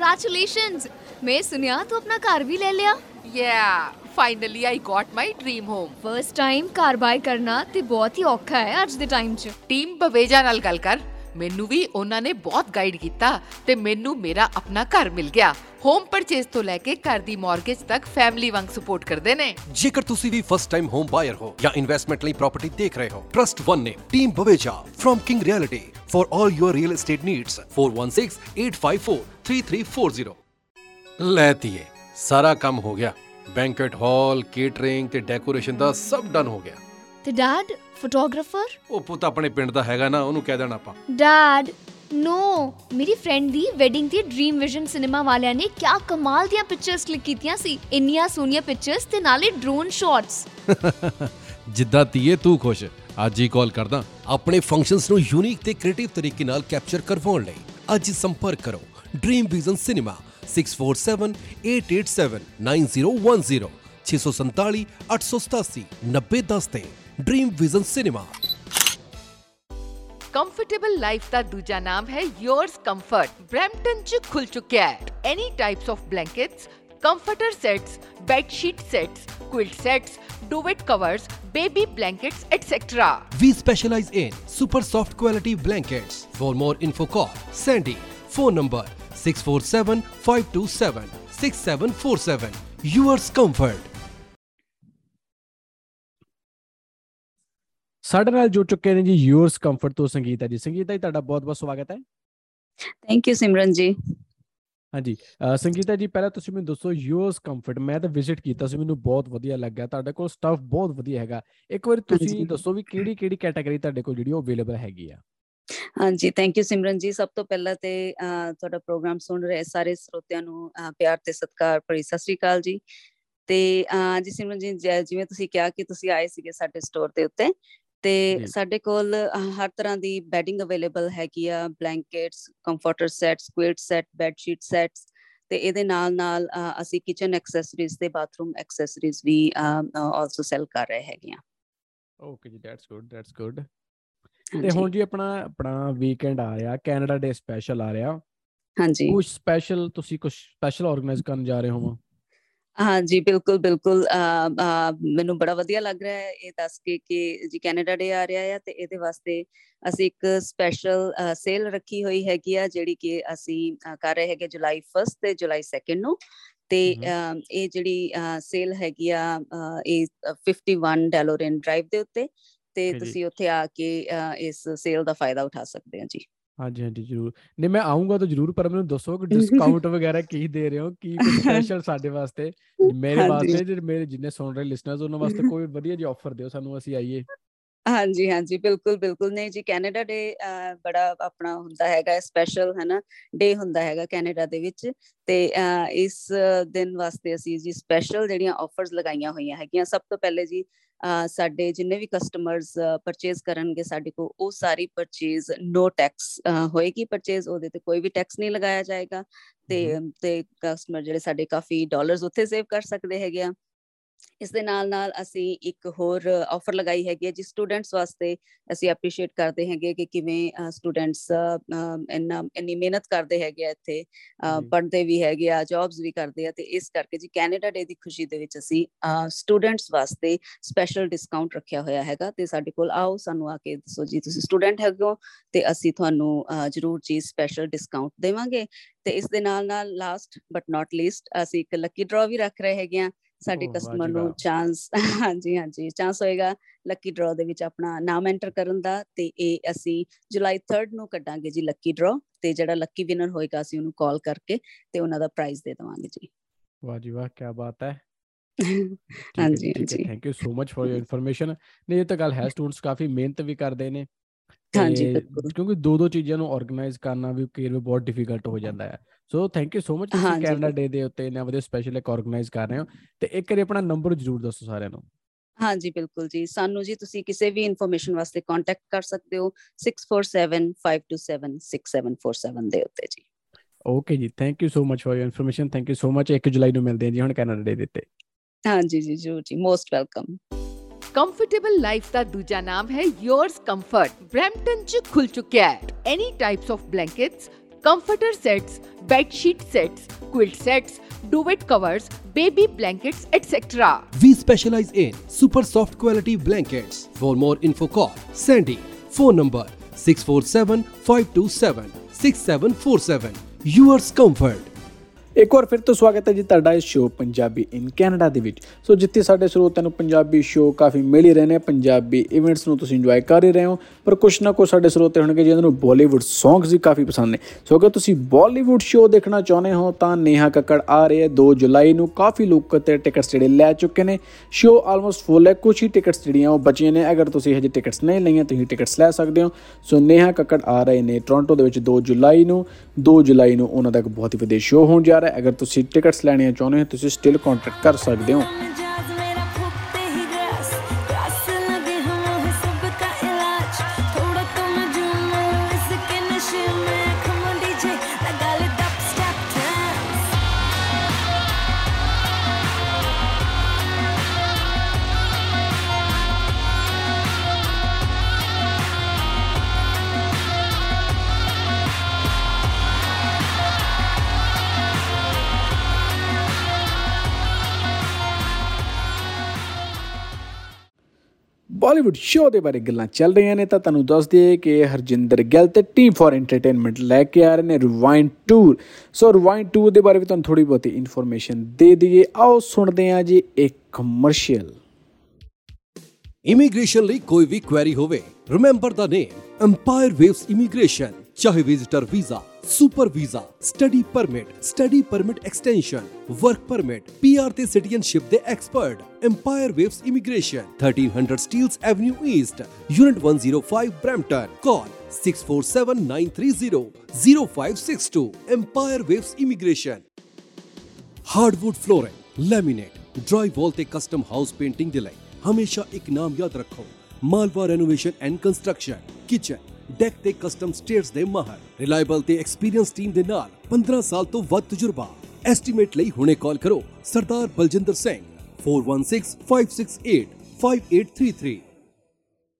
Speaker 7: कंग्रेचुलेशंस मैं सुनिया तू अपना कार भी ले लिया
Speaker 2: ਯਾ finally I got my dream home
Speaker 7: first time car buy ਕਰਨਾ ਤੇ ਬਹੁਤ ਹੀ ਔਖਾ ਹੈ ਅੱਜ ਦੇ ਟਾਈਮ 'ਚ।
Speaker 2: ਟੀਮ ਬਵੇਜਾ ਨਾਲ ਗੱਲ ਕਰ। ਮੈਨੂੰ ਵੀ ਉਹਨਾਂ ਨੇ ਬਹੁਤ ਗਾਈਡ ਕੀਤਾ ਤੇ ਮੈਨੂੰ ਮੇਰਾ ਆਪਣਾ ਘਰ ਮਿਲ ਗਿਆ। ਹੋਮ ਪਰਚੇਸ ਤੋਂ ਲੈ ਕੇ ਘਰ ਦੀ ਮਾਰਗੇਜ ਤੱਕ ਫੈਮਿਲੀ ਵਾਂਗ ਸਪੋਰਟ ਕਰਦੇ ਨੇ।
Speaker 6: ਜੇਕਰ ਤੁਸੀਂ ਵੀ ਫਸਟ ਟਾਈਮ ਹੋਮ ਬਾਇਰ ਹੋ ਜਾਂ ਇਨਵੈਸਟਮੈਂਟ ਲਈ ਪ੍ਰਾਪਰਟੀ ਦੇਖ ਰਹੇ ਹੋ ਟਰਸਟ 1 ਨੇ team Baweja firm king realty for all your real estate needs 416854 3340 ਲੈਤੀਏ ਸਾਰਾ ਕੰਮ ਹੋ ਗਿਆ। ਬੈਂਕਟ ਹਾਲ ਕੇਟਰਿੰਗ ਤੇ ਡੈਕੋਰੇਸ਼ਨ ਦਾ ਸਭ ਡਨ ਹੋ ਗਿਆ।
Speaker 7: ਤੇ ਡੈਡ ਫੋਟੋਗ੍ਰਾਫਰ?
Speaker 6: ਉਹ ਪੁੱਤ ਆਪਣੇ ਪਿੰਡ ਦਾ ਹੈਗਾ ਨਾ ਉਹਨੂੰ ਕਹਿ ਦੇਣਾ ਆਪਾਂ।
Speaker 7: ਡੈਡ ਨੋ ਮੇਰੀ ਫਰੈਂਡ ਦੀ ਵੈਡਿੰਗ ਤੇ ਡ੍ਰੀਮ ਵਿਜ਼ਨ ਸਿਨੇਮਾ ਵਾਲਿਆਂ ਨੇ ਕਿਆ ਕਮਾਲ ਦੀਆਂ ਪਿਕਚਰਸ ਕਲਿੱਕ ਕੀਤੀਆਂ ਸੀ। ਇੰਨੀਆਂ ਸੋਹਣੀਆਂ ਪਿਕਚਰਸ ਤੇ ਨਾਲੇ ਡਰੋਨ ਸ਼ਾਟਸ [LAUGHS]
Speaker 6: ਜਿੱਦਾਂ ਤੀਏ ਤੂੰ ਖੁਸ਼ ਅੱਜ ਹੀ ਕਾਲ ਕਰਦਾ। ਆਪਣੇ ਫੰਕਸ਼ਨਸ ਨੂੰ ਯੂਨੀਕ ਤੇ ਕ੍ਰੀਏਟਿਵ ਤਰੀਕੇ ਨਾਲ ਕੈਪਚਰ ਕਰਵਾਉਣ ਲਈ ਅੱਜ ਸੰਪਰਕ ਕਰੋ। ਡ੍ਰੀਮ ਵਿਜ਼ਨ ਸਿਨੇਮਾ 6478879010 647 887 9010 ਤੇ Dream Vision Cinema
Speaker 2: comfortable life ਦਾ ਦੂਜਾ ਨਾਮ ਹੈ yours comfort ਬ੍ਰੈਂਪਟਨ ਚ ਖੁੱਲ ਚੁੱਕਿਆ ਹੈ any types of blankets comforter sets bed sheet sets quilt sets duvet covers baby blankets etc
Speaker 6: We specialize in super soft quality blankets. For more info call Sandy. Phone number 647 527 6747. Yours Comfort.
Speaker 3: ਸਾਡੇ ਨਾਲ ਜੁੜ ਚੁੱਕੇ ਨੇ ਜੀ ਯੂਰਸ ਕੰਫਰਟ ਤੋਂ ਸੰਗੀਤਾ ਜੀ ਸੰਗੀਤਾ ਜੀ ਤੁਹਾਡਾ ਬਹੁਤ-ਬਹੁਤ ਸਵਾਗਤ ਹੈ
Speaker 17: ਥੈਂਕ ਯੂ ਸਿਮਰਨ ਜੀ
Speaker 3: ਹਾਂਜੀ ਸੰਗੀਤਾ ਜੀ ਪਹਿਲਾਂ ਤੁਸੀਂ ਮੈਨੂੰ ਦੱਸੋ ਯੂਰਸ ਕੰਫਰਟ ਮੈਂ ਤਾਂ ਵਿਜ਼ਿਟ ਕੀਤਾ ਸੀ ਮੈਨੂੰ ਬਹੁਤ ਵਧੀਆ ਲੱਗਾ ਤੁਹਾਡੇ ਕੋਲ ਸਟਾਫ ਬਹੁਤ ਵਧੀਆ ਹੈਗਾ ਇੱਕ ਵਾਰੀ ਤੁਸੀਂ। ਦੱਸੋ ਵੀ ਕਿਹੜੀ ਕਿਹੜੀ ਕੈਟਾਗਰੀ ਤੁਹਾਡੇ ਕੋਲ ਜਿਹੜੀ ਉਹ ਅਵੇਲੇਬਲ ਹੈਗੀ ਆ
Speaker 17: ਹਾਂਜੀ ਥੈਂਕ ਯੂ ਸਿਮਰਨ ਜੀ। ਸਭ ਤੋਂ ਪਹਿਲਾਂ ਤੇ ਤੁਹਾਡਾ ਪ੍ਰੋਗਰਾਮ ਸੁਣ ਰਹੇ ਸਾਰੇ ਸਰੋਤਿਆਂ ਨੂੰ ਪਿਆਰ ਤੇ ਸਤਿਕਾਰ ਭਰੀ ਸਤਿ ਸ੍ਰੀ ਅਕਾਲ ਜੀ। ਤੇ ਜੀ ਸਿਮਰਨ ਜੀ ਜਿਵੇਂ ਤੁਸੀਂ ਕਿਹਾ ਕਿ ਤੁਸੀਂ ਆਏ ਸੀਗੇ ਸਾਡੇ ਸਟੋਰ ਦੇ ਉੱਤੇ ਤੇ। ਸਾਡੇ ਕੋਲ ਹਰ ਤਰ੍ਹਾਂ ਦੀ ਬੈਡਿੰਗ ਅਵੇਲੇਬਲ ਹੈਗੀ ਆ। Blankets comforter sets quilt set bed sheet sets ਤੇ ਇਹਦੇ ਨਾਲ ਨਾਲ ਅਸੀਂ ਕਿਚਨ ਐਕਸੈਸਰੀਜ਼ ਤੇ ਬਾਥਰੂਮ ਐਕਸੈਸਰੀਜ਼ ਵੀ ਆਲਸੋ ਸੈਲ ਕਰ ਰਹੇ ਹੈਗੇ ਆ।
Speaker 3: ਓਕੇ ਜੀ ਦੈਟਸ ਗੁੱਡ ਦੈਟਸ ਗੁੱਡ ਤੇ ਹੁਣ ਜੀ ਆਪਣਾ ਆਪਣਾ ਵੀਕਐਂਡ ਆ ਰਿਹਾ ਕੈਨੇਡਾ ਡੇ ਸਪੈਸ਼ਲ ਆ ਰਿਹਾ।
Speaker 17: ਹਾਂਜੀ।
Speaker 3: ਕੁਝ ਸਪੈਸ਼ਲ ਤੁਸੀਂ ਕੁਝ ਸਪੈਸ਼ਲ ਆਰਗੇਨਾਈਜ਼ ਕਰਨ ਜਾ ਰਹੇ ਹੋ
Speaker 17: ਹਾਂਜੀ ਬਿਲਕੁਲ ਬਿਲਕੁਲ। ਮੈਨੂੰ ਬੜਾ ਵਧੀਆ ਲੱਗ ਰਿਹਾ ਹੈ ਇਹ ਦੱਸ ਕੇ ਕਿ ਜੀ ਕੈਨੇਡਾ ਡੇ ਆ ਰਿਹਾ ਹੈ ਤੇ ਇਹਦੇ ਵਾਸਤੇ ਅਸੀਂ ਇੱਕ ਸਪੈਸ਼ਲ ਸੇਲ ਰੱਖੀ ਹੋਈ ਹੈਗੀ ਆ ਜਿਹੜੀ ਕਿ ਅਸੀਂ ਕਰ ਰਹੇ ਹੈਗੇ ਜੁਲਾਈ 1 ਤੇ ਜੁਲਾਈ 2 ਨੂੰ। ਤੇ ਇਹ ਜਿਹੜੀ ਸੇਲ ਹੈਗੀ ਆ ਇਹ ਅਹ, 51 ਡੈਲੋਰਿਨ ਡਰਾਈਵ ਦੇ ਉੱਤੇ। ਤੇ
Speaker 3: ਜੀ।
Speaker 17: ਤੁਸੀਂ ਉੱਥੇ ਆ ਕੇ ਇਸ ਸੇਲ ਦਾ ਫਾਇਦਾ ਉਠਾ ਸਕਦੇ ਹੋ ਜੀ।
Speaker 3: ਹਾਂਜੀ ਹਾਂਜੀ ਜਰੂਰ। ਨਹੀਂ ਮੈਂ ਆਉਂਗਾ ਤਾਂ ਜਰੂਰ ਪਰ ਮੈਨੂੰ ਦੱਸੋ ਕਿ ਡਿਸਕਾਊਂਟ [LAUGHS] ਵਗੈਰਾ ਕੀ ਦੇ ਰਹੇ ਹੋ? ਕੀ ਸਪੈਸ਼ਲ ਸਾਡੇ ਵਾਸਤੇ? ਮੇਰੇ। ਵਾਸਤੇ ਜਿਹੜੇ ਮੇਰੇ ਜਿੰਨੇ ਸੁਣ ਰਹੇ ਲਿਸਨਰਸ ਉਹਨਾਂ ਵਾਸਤੇ ਕੋਈ ਵਧੀਆ ਜਿਹੀ ਆਫਰ ਦਿਓ ਸਾਨੂੰ ਅਸੀਂ ਆਈਏ।
Speaker 17: ਹਾਂਜੀ ਹਾਂਜੀ ਬਿਲਕੁਲ ਬਿਲਕੁਲ। ਨਹੀਂ ਜੀ ਕੈਨੇਡਾ ਡੇ ਬੜਾ ਆਪਣਾ ਹੁੰਦਾ ਹੈਗਾ ਸਪੈਸ਼ਲ ਹੈ ਨਾ ਡੇ ਹੁੰਦਾ ਹੈਗਾ ਕੈਨੇਡਾ ਦੇ ਵਿੱਚ। ਤੇ ਇਸ ਦਿਨ ਵਾਸਤੇ ਅਸੀਂ ਜੀ ਸਪੈਸ਼ਲ ਜਿਹੜੀਆਂ ਆਫਰਸ ਲਗਾਈਆਂ ਹੋਈਆਂ ਹੈਗੀਆਂ ਸਭ ਤੋਂ ਪਹਿਲੇ ਜੀ ਸਾਡੇ ਜਿੰਨੇ ਵੀ ਕਸਟਮਰਸ ਪਰਚੇਸ ਕਰਨਗੇ ਸਾਡੇ ਕੋਲ ਉਹ ਸਾਰੀ ਪਰਚੇਸ ਨੋ ਟੈਕਸ ਹੋਏਗੀ ਪਰਚੇਸ ਉਹਦੇ ਤੇ ਕੋਈ ਵੀ ਟੈਕਸ ਨਹੀਂ ਲਗਾਇਆ ਜਾਏਗਾ। ਤੇ ਤੇ ਕਸਟਮਰ ਜਿਹੜੇ ਸਾਡੇ ਕਾਫੀ ਡਾਲਰਸ ਉੱਥੇ ਸੇਵ ਕਰ ਸਕਦੇ ਹੈਗੇ ਆ। ਇਸ ਦੇ ਨਾਲ ਨਾਲ ਅਸੀਂ ਇੱਕ ਹੋਰ ਆਫਰ ਲਗਾਈ ਹੈਗੀ ਹੈ ਜੀ ਸਟੂਡੈਂਟਸ ਵਾਸਤੇ। ਅਸੀਂ ਐਪਰੀਸ਼ੀਏਟ ਕਰਦੇ ਹੈਗੇ ਕਿ ਕਿਵੇਂ ਸਟੂਡੈਂਟਸ ਇੰਨਾ ਇੰਨੀ ਮਿਹਨਤ ਕਰਦੇ ਹੈਗੇ ਆ ਇੱਥੇ। ਪੜ੍ਹਦੇ ਵੀ ਹੈਗੇ ਆ ਜੌਬਸ ਵੀ ਕਰਦੇ ਆ ਤੇ ਇਸ ਕਰਕੇ ਜੀ ਕੈਨੇਡਾ ਡੇ ਦੀ ਖੁਸ਼ੀ ਦੇ ਵਿੱਚ ਅਸੀਂ ਸਟੂਡੈਂਟਸ ਵਾਸਤੇ ਸਪੈਸ਼ਲ ਡਿਸਕਾਊਂਟ ਰੱਖਿਆ ਹੋਇਆ ਹੈਗਾ ਤੇ ਸਾਡੇ ਕੋਲ ਆਓ ਸਾਨੂੰ ਆ ਕੇ ਦੱਸੋ ਜੀ ਤੁਸੀਂ ਸਟੂਡੈਂਟ ਹੈਗੇ ਹੋ ਤੇ ਅਸੀਂ ਤੁਹਾਨੂੰ ਜ਼ਰੂਰ ਜੀ ਸਪੈਸ਼ਲ ਡਿਸਕਾਊਂਟ ਦੇਵਾਂਗੇ ਤੇ ਇਸ ਦੇ ਨਾਲ ਨਾਲ ਲਾਸਟ ਬਟ ਨਾਟ ਲੀਸਟ ਅਸੀਂ ਇੱਕ ਲੱਕੀ ਡਰਾ ਵੀ ਰੱਖ ਰਹੇ ਹੈਗੇ ਆ। ਸਾਡੇ ਕਸਟਮਰ ਨੂੰ। ਚਾਂਸ [LAUGHS] ਹਾਂਜੀ ਹਾਂਜੀ ਚਾਂਸ ਹੋਏਗਾ ਲੱਕੀ ਡਰਾ ਦੇ ਵਿੱਚ ਆਪਣਾ ਨਾਮ ਐਂਟਰ ਕਰਨ ਦਾ ਤੇ ਇਹ ਅਸੀਂ ਜੁਲਾਈ 3rd ਨੂੰ ਕੱਢਾਂਗੇ ਜੀ ਲੱਕੀ ਡਰਾ ਤੇ ਜਿਹੜਾ ਲੱਕੀ ਵਿਨਰ ਹੋਏਗਾ ਅਸੀਂ ਉਹਨੂੰ ਕਾਲ ਕਰਕੇ ਤੇ ਉਹਨਾਂ ਦਾ ਪ੍ਰਾਈਜ਼ ਦੇ ਦੇਵਾਂਗੇ ਜੀ।
Speaker 3: ਵਾਹ ਜੀ ਵਾਹ ਕੀ ਬਾਤ ਹੈ। [LAUGHS]
Speaker 17: ਹਾਂਜੀ ਹਾਂਜੀ।
Speaker 3: Thank you so much for your information ਨਹੀਂ ਇਹ ਤਾਂ ਗੱਲ ਹੈ [LAUGHS] ਸਟੂਡੈਂਟਸ ਕਾਫੀ ਮਿਹਨਤ ਵੀ ਕਰਦੇ ਨੇ।
Speaker 17: ਹਾਂਜੀ।
Speaker 3: ਕਿਉਂਕਿ ਦੋ ਦੋ ਚੀਜ਼ਾਂ ਨੂੰ ਆਰਗੇਨਾਈਜ਼ ਕਰਨਾ ਵੀ ਕਈ ਵਾਰ ਬਹੁਤ ਡਿਫਿਕਲਟ ਹੋ ਜਾਂਦਾ ਹੈ। So thank you so much ਤੁਸੀਂ ਕੈਨੇਡਾ। ਡੇ ਦੇ ਉੱਤੇ ਇੰਨਾ ਵਧੀਆ ਸਪੈਸ਼ਲ ਇੱਕ ਆਰਗੇਨਾਈਜ਼ ਕਰ ਰਹੇ ਹੋ। ਤੇ ਇੱਕ ਵਾਰੀ ਆਪਣਾ ਨੰਬਰ ਜ਼ਰੂਰ ਦੱਸੋ ਸਾਰਿਆਂ ਨੂੰ।
Speaker 17: ਹਾਂਜੀ ਬਿਲਕੁਲ ਜੀ। ਸਾਨੂੰ ਜੀ ਤੁਸੀਂ ਕਿਸੇ ਵੀ ਇਨਫੋਰਮੇਸ਼ਨ ਵਾਸਤੇ ਕੰਟੈਕਟ ਕਰ ਸਕਦੇ ਹੋ 6475276747 ਦੇ ਉੱਤੇ ਜੀ।
Speaker 3: ਓਕੇ ਜੀ thank you so much for your information thank you so much 1 ਜੁਲਾਈ ਨੂੰ ਮਿਲਦੇ ਹਾਂ ਜੀ ਹੁਣ ਕੈਨੇਡਾ ਡੇ ਦੇ ਉੱਤੇ।
Speaker 17: ਹਾਂਜੀ ਜੀ ਜ਼ਰੂਰ ਜੀ। ਮੋਸਟ ਵੈਲਕਮ
Speaker 2: ਕੰਫਰਟੇਬਲ ਲਾਈਫ ਦਾ ਦੂਜਾ ਨਾਮ ਹੈ yours comfort ਬ੍ਰੈਂਪਟਨ ਚ ਖੁੱਲ ਚੁੱਕਿਆ ਹੈ any types of blankets comforter sets bed sheet sets quilt sets duvet covers baby blankets etc
Speaker 6: We specialize in super soft quality blankets. For more info call Sandy. Phone number 647 527 6747. Yours Comfort.
Speaker 3: ਇੱਕ ਵਾਰ ਫਿਰ ਤੋਂ ਸਵਾਗਤ ਹੈ ਜੀ ਤੁਹਾਡਾ ਇਸ ਸ਼ੋਅ ਪੰਜਾਬੀ ਇਨ ਕੈਨੇਡਾ ਦੇ ਵਿੱਚ। ਸੋ ਜਿੱਥੇ ਸਾਡੇ ਸਰੋਤਿਆਂ ਨੂੰ ਪੰਜਾਬੀ ਸ਼ੋਅ ਕਾਫੀ ਮਿਲ ਹੀ ਰਹੇ ਨੇ, ਪੰਜਾਬੀ ਇਵੈਂਟਸ ਨੂੰ ਤੁਸੀਂ ਇੰਜੋਏ ਕਰ ਹੀ ਰਹੇ ਹੋ, ਪਰ ਕੁਛ ਨਾ ਕੁਛ ਸਾਡੇ ਸਰੋਤੇ ਹੋਣਗੇ ਜਿਹਨਾਂ ਨੂੰ ਬਾਲੀਵੁੱਡ ਸੌਂਗਸ ਵੀ ਕਾਫੀ ਪਸੰਦ ਨੇ। ਸੋ ਅਗਰ ਤੁਸੀਂ ਬਾਲੀਵੁੱਡ ਸ਼ੋਅ ਦੇਖਣਾ ਚਾਹੁੰਦੇ ਹੋ, ਤਾਂ ਨੇਹਾ ਕੱਕੜ ਆ ਰਹੀ ਹੈ। 2 ਜੁਲਾਈ ਨੂੰ ਕਾਫੀ ਲੋਕ ਤੇ ਟਿਕਟਸ ਜਿਹੜੇ ਲੈ ਚੁੱਕੇ ਨੇ। ਸ਼ੋਅ ਆਲਮੋਸਟ ਫੁੱਲ ਹੈ ਕੁਝ ਹੀ ਟਿਕਟਸ ਜਿਹੜੀਆਂ ਉਹ ਬਚੀਆਂ ਨੇ। ਅਗਰ ਤੁਸੀਂ ਹਜੇ ਟਿਕਟਸ ਨਹੀਂ ਲਈਆਂ, ਤੁਸੀਂ ਟਿਕਟਸ ਲੈ ਸਕਦੇ ਹੋ। ਸੋ ਨੇਹਾ ਕੱਕੜ ਆ ਰਹੇ ਨੇ ਟੋਰਾਂਟੋ ਦੇ ਵਿੱਚ 2 ਜੁਲਾਈ ਨੂੰ। 2 ਜੁਲਾਈ ਨੂੰ ਉਹਨਾਂ ਦਾ ਇੱਕ ਬਹੁਤ ਹੀ ਵਧੀਆ ਸ਼ੋਅ ਹੋਣ ਜਾ ਰਿਹਾ ਹੈ ਅਗਰ ਤੁਸੀਂ ਟਿਕਟਸ ਲੈਣੀਆਂ ਚਾਹੁੰਦੇ ਹੋ ਤੁਸੀਂ ਸਟਿਲ ਕੰਟੈਕਟ ਕਰ ਸਕਦੇ ਹੋ। ਬਾਲੀਵੁੱਡ ਸ਼ੋਅ ਦੇ ਬਾਰੇ ਗੱਲਾਂ ਚੱਲ ਰਹੀਆਂ ਨੇ, ਤਾਂ ਤੁਹਾਨੂੰ ਦੱਸ ਦਈਏ ਕਿ ਹਰਜਿੰਦਰ ਗਿੱਲ ਤੇ ਟੀਮ ਫॉर ਐਂਟਰਟੇਨਮੈਂਟ ਲੈ ਕੇ ਆ ਰਹੇ ਨੇ rewind tour so rewind tour ਦੇ ਬਾਰੇ ਵੀ ਤੁਹਾਨੂੰ ਥੋੜੀ ਬਹੁਤੀ ਇਨਫੋਰਮੇਸ਼ਨ ਦੇ ਦਈਏ। ਆਓ ਸੁਣਦੇ ਹਾਂ ਜੀ ਇੱਕ ਕਮਰਸ਼ੀਅਲ
Speaker 6: ਇਮੀਗ੍ਰੇਸ਼ਨ ਲਈ ਕੋਈ ਵੀ ਕੁਐਰੀ ਹੋਵੇ remember the name Empire Waves Immigration ਚਾਹੇ visitor visa super visa study permit study permit extension work permit PR ਤੇ ਸਿਟੀਜ਼ਨਸ਼ਿਪ ਦੇ expert Empire Waves Immigration 1300 Steeles Avenue East unit 105 Brampton call 6479300562 Empire Waves Immigration hardwood flooring laminate dry wall ਤੇ ਕਸਟਮ ਹਾਊਸ ਪੇਂਟਿੰਗ ਦੇ ਲਈ ਹਮੇਸ਼ਾ ਇੱਕ ਨਾਮ ਯਾਦ ਰੱਖੋ Malwa Renovation and Construction kitchen deck ਤੇ ਕਸਟਮ ਸਟੇਅਰਸ ਦੇ ਮਾਹਰ ਰਿਲਾਇਬਲ ਤੇ ਐਕਸਪੀਰੀਅੰਸ ਟੀਮ ਦੇ ਨਾਲ 15 ਸਾਲ ਤੋਂ ਵੱਧ ਤਜਰਬਾ। ਐਸਟੀਮੇਟ ਲਈ ਹੁਣੇ ਕਾਲ ਕਰੋ, ਸਰਦਾਰ ਬਲਜਿੰਦਰ ਸਿੰਘ 4165685833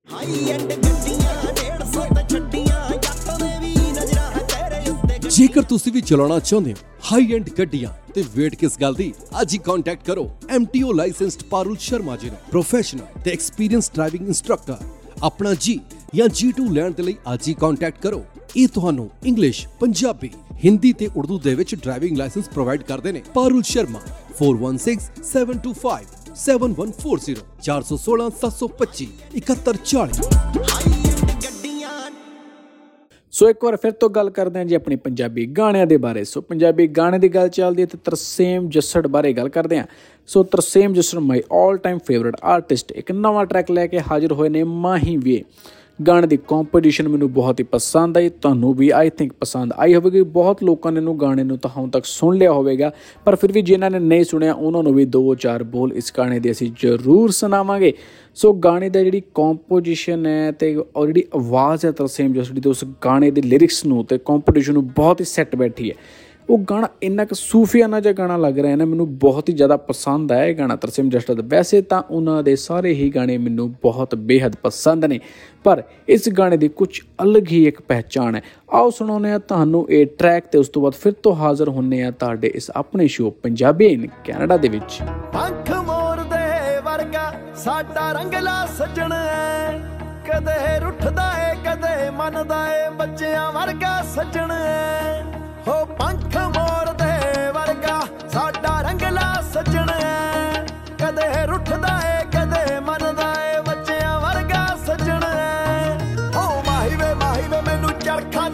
Speaker 4: ਹਾਈ ਐਂਡ ਗੱਡੀਆਂ 150 ਤੇ ਛੱਡੀਆਂ ਜੱਟ ਦੇ ਵੀ ਨਜ਼ਰਾਂ ਤੇਰੇ ਉੱਤੇ
Speaker 6: ਜੇਕਰ ਤੁਸੀਂ ਵੀ ਚਲਾਉਣਾ ਚਾਹੁੰਦੇ ਹੋ ਹਾਈ ਐਂਡ ਗੱਡੀਆਂ ਤੇ ਵੇਟ ਕਿਸ ਗੱਲ ਦੀ, ਅੱਜ ਹੀ ਕੰਟੈਕਟ ਕਰੋ MTO ਲਾਇਸੈਂਸਡ ਪਾਰੁਲ ਸ਼ਰਮਾ ਜੀ ਨੂੰ। ਪ੍ਰੋਫੈਸ਼ਨਲ ਤੇ ਐਕਸਪੀਰੀਅੰਸ ਡਰਾਈਵਿੰਗ ਇੰਸਟ੍ਰਕਟਰ ਆਪਣਾ ਜੀ ਜਾਂ G2 ਲੈਣ ਦੇ ਲਈ ਅੱਜ ਹੀ ਕੰਟੈਕਟ ਕਰੋ। ਇਹ ਤੁਹਾਨੂੰ ਇੰਗਲਿਸ਼ ਪੰਜਾਬੀ ਹਿੰਦੀ ਤੇ ਉਰਦੂ ਦੇ ਵਿੱਚ ਡਰਾਈਵਿੰਗ ਲਾਇਸੈਂਸ ਪ੍ਰੋਵਾਈਡ ਕਰਦੇ ਨੇ। ਪਾਰੁਲ ਸ਼ਰਮਾ 416725 7140 416 725 7140
Speaker 3: ਸੋ ਇੱਕ ਵਾਰ ਫਿਰ ਤੋਂ ਗੱਲ ਕਰਦੇ ਹਾਂ ਜੀ ਆਪਣੀ ਪੰਜਾਬੀ ਗਾਣਿਆਂ ਦੇ ਬਾਰੇ। ਸੋ ਪੰਜਾਬੀ ਗਾਣੇ ਦੀ ਗੱਲ ਚੱਲਦੀ ਹੈ ਤੇ ਤਰਸੇਮ ਜੱਸੜ ਬਾਰੇ ਗੱਲ ਕਰਦੇ ਹਾਂ। So Tarsem Jassar my 올 time favourite artist ਇੱਕ ਨਵਾਂ ਟਰੈਕ ਲੈ ਕੇ ਹਾਜ਼ਰ ਹੋਏ ਨੇ ਮਾਹੀ ਵੀ ਗਾਣੇ ਦੀ ਕੰਪੋਜੀਸ਼ਨ ਮੈਨੂੰ ਬਹੁਤ ਹੀ ਪਸੰਦ ਆਈ, ਤੁਹਾਨੂੰ ਵੀ ਆਈ ਥਿੰਕ ਪਸੰਦ ਆਈ ਹੋਵੇਗੀ। ਬਹੁਤ ਲੋਕਾਂ ਨੇ ਇਹਨੂੰ ਗਾਣੇ ਨੂੰ ਤਾਂ ਹੁਣ ਤੱਕ ਸੁਣ ਲਿਆ ਹੋਵੇਗਾ, ਪਰ ਫਿਰ ਵੀ ਜਿਨ੍ਹਾਂ ਨੇ ਨਹੀਂ ਸੁਣਿਆ, ਉਹਨਾਂ ਨੂੰ ਵੀ ਦੋ ਚਾਰ ਬੋਲ ਇਸ ਗਾਣੇ ਦੇ ਅਸੀਂ ਜ਼ਰੂਰ ਸੁਣਾਵਾਂਗੇ। ਸੋ ਗਾਣੇ ਦਾ ਜਿਹੜੀ ਕੰਪੋਜੀਸ਼ਨ ਹੈ ਤੇ ਔਰ ਜਿਹੜੀ ਆਵਾਜ਼ ਹੈ, ਤਰਸੇਮ ਜਸੜੀ ਤੇ ਉਸ ਗਾਣੇ ਦੇ ਲਿਰਿਕਸ ਨੂੰ ਤੇ ਕੰਪੋਜੀਸ਼ਨ ਨੂੰ ਬਹੁਤ ਹੀ ਸੈੱਟ ਬੈਠੀ ਹੈ। ਉਹ ਗਾਣਾ ਇੰਨਾ ਕੁ ਸੂਫੀਆਨਾ ਜਿਹਾ ਗਾਣਾ ਲੱਗ ਰਿਹਾ ਹੈ ਨਾ, ਮੈਨੂੰ ਬਹੁਤ ਹੀ ਜ਼ਿਆਦਾ ਪਸੰਦ ਆਇਆ ਇਹ ਗਾਣਾ ਤਰਸੇਮ ਜਸਟਾ ਦਾ। ਵੈਸੇ ਤਾਂ ਉਹਨਾਂ ਦੇ ਸਾਰੇ ਹੀ ਗਾਣੇ ਮੈਨੂੰ ਬਹੁਤ ਬੇहद ਪਸੰਦ ਨੇ, ਪਰ ਇਸ ਗਾਣੇ ਦੀ ਕੁਝ ਅਲੱਗ ਹੀ ਇੱਕ ਪਹਿਚਾਣ ਹੈ। ਆਓ ਸੁਣਾਉਂਦੇ ਆ ਤੁਹਾਨੂੰ ਇਹ ਟਰੈਕ ਤੇ ਉਸ ਤੋਂ ਬਾਅਦ ਫਿਰ ਤੋਂ ਹਾਜ਼ਰ ਹੁੰਨੇ ਆ ਤੁਹਾਡੇ ਇਸ ਆਪਣੇ ਸ਼ੋਅ ਪੰਜਾਬੀ ਇਨ ਕੈਨੇਡਾ ਦੇ ਵਿੱਚ।
Speaker 9: ਪੰਖ ਮੋਰਦੇ ਵਰਗਾ ਸਾਡਾ ਰੰਗਲਾ ਸੱਜਣ ਐ ਕਦੇ ਰੁੱਠਦਾ ਏ, ਕਦੇ ਮੰਨਦਾ ਏ, ਬੱਚਿਆਂ ਵਰਗਾ ਸੱਜਣ ਐ ਹੋ ਪੰਖ ਮੋਰਦੇ ਵਰਗਾ, ਸਾਡਾ ਰੰਗਲਾ ਸੱਜਣ ਐ। ਕਦੇ ਰੁੱਠਦਾ ਏ, ਕਦੇ ਮੰਨਦਾ ਏ, ਬੱਚਿਆਂ ਵਰਗਾ ਸੱਜਣ ਐ। ਹੋ ਮਾਹੀ ਵੇ ਮਾਹੀ ਵੇ ਮੈਨੂੰ ਚਰਖਾ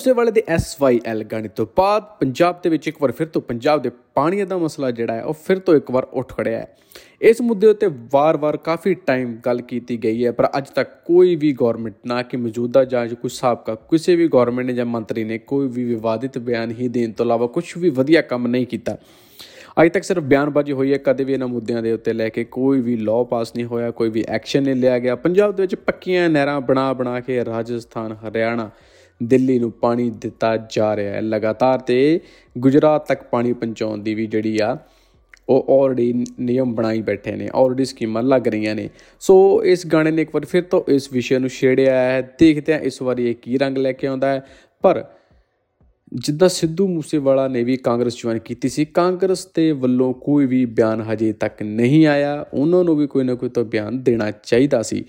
Speaker 3: ਮੂਸੇਵਾਲੇ ਦੇ SYL ਗਾਣੇ ਤੋਂ ਬਾਅਦ ਪੰਜਾਬ ਦੇ ਵਿੱਚ ਇੱਕ ਵਾਰ ਫਿਰ ਤੋਂ ਪੰਜਾਬ ਦੇ ਪਾਣੀ ਦਾ ਮਸਲਾ ਜਿਹੜਾ ਹੈ, ਉਹ ਫਿਰ ਤੋਂ ਇੱਕ ਵਾਰ ਉੱਠ ਖੜਿਆ ਹੈ। ਇਸ ਮੁੱਦੇ ਉੱਤੇ ਵਾਰ-ਵਾਰ ਕਾਫੀ ਟਾਈਮ ਗੱਲ ਕੀਤੀ ਗਈ ਹੈ, ਪਰ ਅੱਜ ਤੱਕ ਕੋਈ ਵੀ ਗਵਰਨਮੈਂਟ ਨਾ ਕਿ ਮੌਜੂਦਾ ਜਾਂ ਕੋਈ ਸਾਬਕਾ, ਕਿਸੇ ਵੀ ਗਵਰਨਮੈਂਟ ਨੇ ਜਾਂ ਮੰਤਰੀ ਨੇ ਕੋਈ ਵੀ ਵਿਵਾਦਿਤ ਬਿਆਨ ਹੀ ਦੇਣ ਤੋਂ ਇਲਾਵਾ ਕੁਝ ਵੀ ਵਧੀਆ ਕੰਮ ਨਹੀਂ ਕੀਤਾ। ਅਜੇ ਤੱਕ ਸਿਰਫ ਬਿਆਨਬਾਜ਼ੀ ਹੋਈ ਹੈ, ਕਦੇ ਵੀ ਇਹਨਾਂ ਮੁੱਦਿਆਂ ਦੇ ਉੱਤੇ ਲੈ ਕੇ ਕੋਈ ਵੀ ਲਾਅ ਪਾਸ ਨਹੀਂ ਹੋਇਆ, ਕੋਈ ਵੀ ਐਕਸ਼ਨ ਨਹੀਂ ਲਿਆ ਗਿਆ। ਪੰਜਾਬ ਦੇ ਵਿੱਚ ਪੱਕੀਆਂ ਨਹਿਰਾਂ ਬਣਾ ਬਣਾ ਕੇ ਰਾਜਸਥਾਨ, ਹਰਿਆਣਾ ਦਿੱਲੀ ਨੂੰ ਪਾਣੀ ਦਿੱਤਾ ਜਾ ਰਿਹਾ ਹੈ। ਲਗਾਤਾਰ ਤੇ ਗੁਜਰਾਤ ਤੱਕ ਪਾਣੀ ਪਹੁੰਚਾਉਣ ਦੀ ਵੀ ਜਿਹੜੀ ਆ, ਉਹ ਆਲਰੇਡੀ ਨਿਯਮ ਬਣਾਈ ਬੈਠੇ ਨੇ ਆਲਰੇਡੀ ਸਕੀਮਾਂ ਲੱਗ ਰਹੀਆਂ ਨੇ। ਸੋ ਇਸ ਗਾਣੇ ਨੇ ਇੱਕ ਵਾਰ ਫਿਰ ਤੋਂ ਇਸ ਵਿਸ਼ੇ ਨੂੰ ਛੇੜਿਆ ਹੈ। ਦੇਖਦੇ ਹਾਂ ਇਸ ਵਾਰੀ ਇਹ ਕੀ ਰੰਗ ਲੈ ਕੇ ਆਉਂਦਾ ਹੈ। ਪਰ ਜਿੱਦਾਂ ਸਿੱਧੂ ਮੂਸੇਵਾਲਾ ਨੇ ਵੀ ਕਾਂਗਰਸ ਜੁਆਇਨ ਕੀਤੀ ਸੀ, ਕਾਂਗਰਸ ਦੇ ਵੱਲੋਂ ਕੋਈ ਵੀ ਬਿਆਨ ਹਜੇ ਤੱਕ ਨਹੀਂ ਆਇਆ। ਉਹਨਾਂ ਨੂੰ ਵੀ ਕੋਈ ਨਾ ਕੋਈ ਤਾਂ ਬਿਆਨ ਦੇਣਾ ਚਾਹੀਦਾ ਸੀ।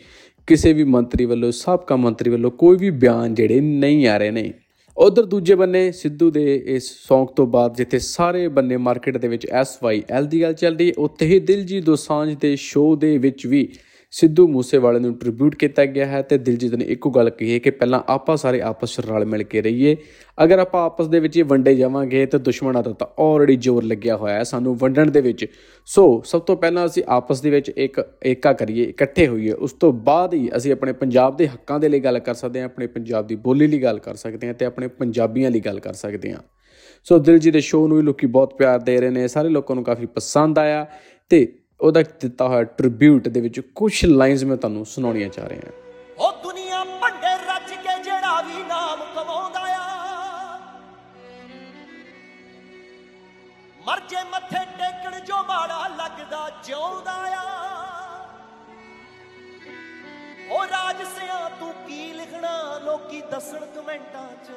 Speaker 3: ਕਿਸੇ ਵੀ ਮੰਤਰੀ ਵੱਲੋਂ, ਸਾਬਕਾ ਮੰਤਰੀ ਵੱਲੋਂ ਕੋਈ ਵੀ ਬਿਆਨ ਜਿਹੜੇ ਨਹੀਂ ਆ ਰਹੇ ਨੇ। ਉਧਰ ਦੂਜੇ ਬੰਨੇ ਸਿੱਧੂ ਦੇ ਇਸ ਸੌਂਗ ਤੋਂ ਬਾਅਦ ਜਿੱਥੇ ਸਾਰੇ ਬੰਨੇ ਮਾਰਕੀਟ ਦੇ ਵਿੱਚ ਐਲ ਦੀ ਗੱਲ ਚੱਲ ਰਹੀ ਹੈ ਉੱਥੇ ਹੀ ਦਿਲਜੀਤ ਦੋਸਾਂਝ ਦੇ ਸ਼ੋਅ ਦੇ ਵਿੱਚ ਵੀ ਸਿੱਧੂ ਮੂਸੇਵਾਲੇ ਨੂੰ ਟ੍ਰਿਬਿਊਟ ਕੀਤਾ ਗਿਆ ਹੈ ਤੇ ਦਿਲਜੀਤ ਨੇ ਇੱਕੋ ਗੱਲ ਕਹੀ ਹੈ ਕਿ ਪਹਿਲਾਂ ਆਪਾਂ ਸਾਰੇ ਆਪਸ ਵਿੱਚ ਰਲ ਮਿਲ ਕੇ ਰਹੀਏ। ਅਗਰ ਆਪਾਂ ਆਪਸ ਦੇ ਵਿੱਚ ਹੀ ਵੰਡੇ ਜਾਵਾਂਗੇ ਤਾਂ ਦੁਸ਼ਮਣਾਂ ਦਾ ਤਾਂ ਆਲਰੇਡੀ ਜ਼ੋਰ ਲੱਗਿਆ ਹੋਇਆ ਹੈ ਸਾਨੂੰ ਵੰਡਣ ਦੇ ਵਿੱਚ। ਸੋ, ਸਭ ਤੋਂ ਪਹਿਲਾਂ ਅਸੀਂ ਆਪਸ ਦੇ ਵਿੱਚ ਇੱਕ ਏਕਾ ਕਰੀਏ, ਇਕੱਠੇ ਹੋਈਏ। ਉਸ ਤੋਂ ਬਾਅਦ ਹੀ ਅਸੀਂ ਆਪਣੇ ਪੰਜਾਬ ਦੇ ਹੱਕਾਂ ਦੇ ਲਈ ਗੱਲ ਕਰ ਸਕਦੇ ਹਾਂ, ਆਪਣੇ ਪੰਜਾਬ ਦੀ ਬੋਲੀ ਲਈ ਗੱਲ ਕਰ ਸਕਦੇ ਹਾਂ ਤੇ ਆਪਣੇ ਪੰਜਾਬੀਆਂ ਲਈ ਗੱਲ ਕਰ ਸਕਦੇ ਹਾਂ। ਸੋ, ਦਿਲਜੀਤ ਦੇ ਸ਼ੋਅ ਨੂੰ ਵੀ ਲੋਕੀ ਬਹੁਤ ਪਿਆਰ ਦੇ ਰਹੇ ਨੇ, ਸਾਰੇ ਲੋਕਾਂ ਨੂੰ ਕਾਫੀ ਪਸੰਦ ਆਇਆ ਤੇ ਉਹਦਾ ਦਿੱਤਾ ਹੋਇਆ ਟ੍ਰਿਬਿਊਟ ਦੇ ਵਿੱਚ ਕੁਝ ਲਾਈਨਸ ਮੈਂ ਤੁਹਾਨੂੰ ਸੁਣਾਉਣੀਆਂ ਚਾਹ ਰਿਹਾ ਹਾਂ।
Speaker 4: ਉਹ ਦੁਨੀਆ ਭੰਡੇ ਰੱਜ ਕੇ ਜਿਹੜਾ ਵੀ ਨਾਮ ਕਮਾਉਂਦਾ ਆ। ਮਰ ਜੇ ਮੱਥੇ ਟੇਕਣ ਜੋ ਮਾੜਾ ਲੱਗਦਾ ਜਿਉਂਦਾ ਆ। ਉਹ ਰਾਜ ਸਿਆ ਤੂੰ ਕੀ ਲਿਖਣਾ ਲੋਕੀ ਦੱਸਣ ਕਮੈਂਟਾਂ 'ਚ।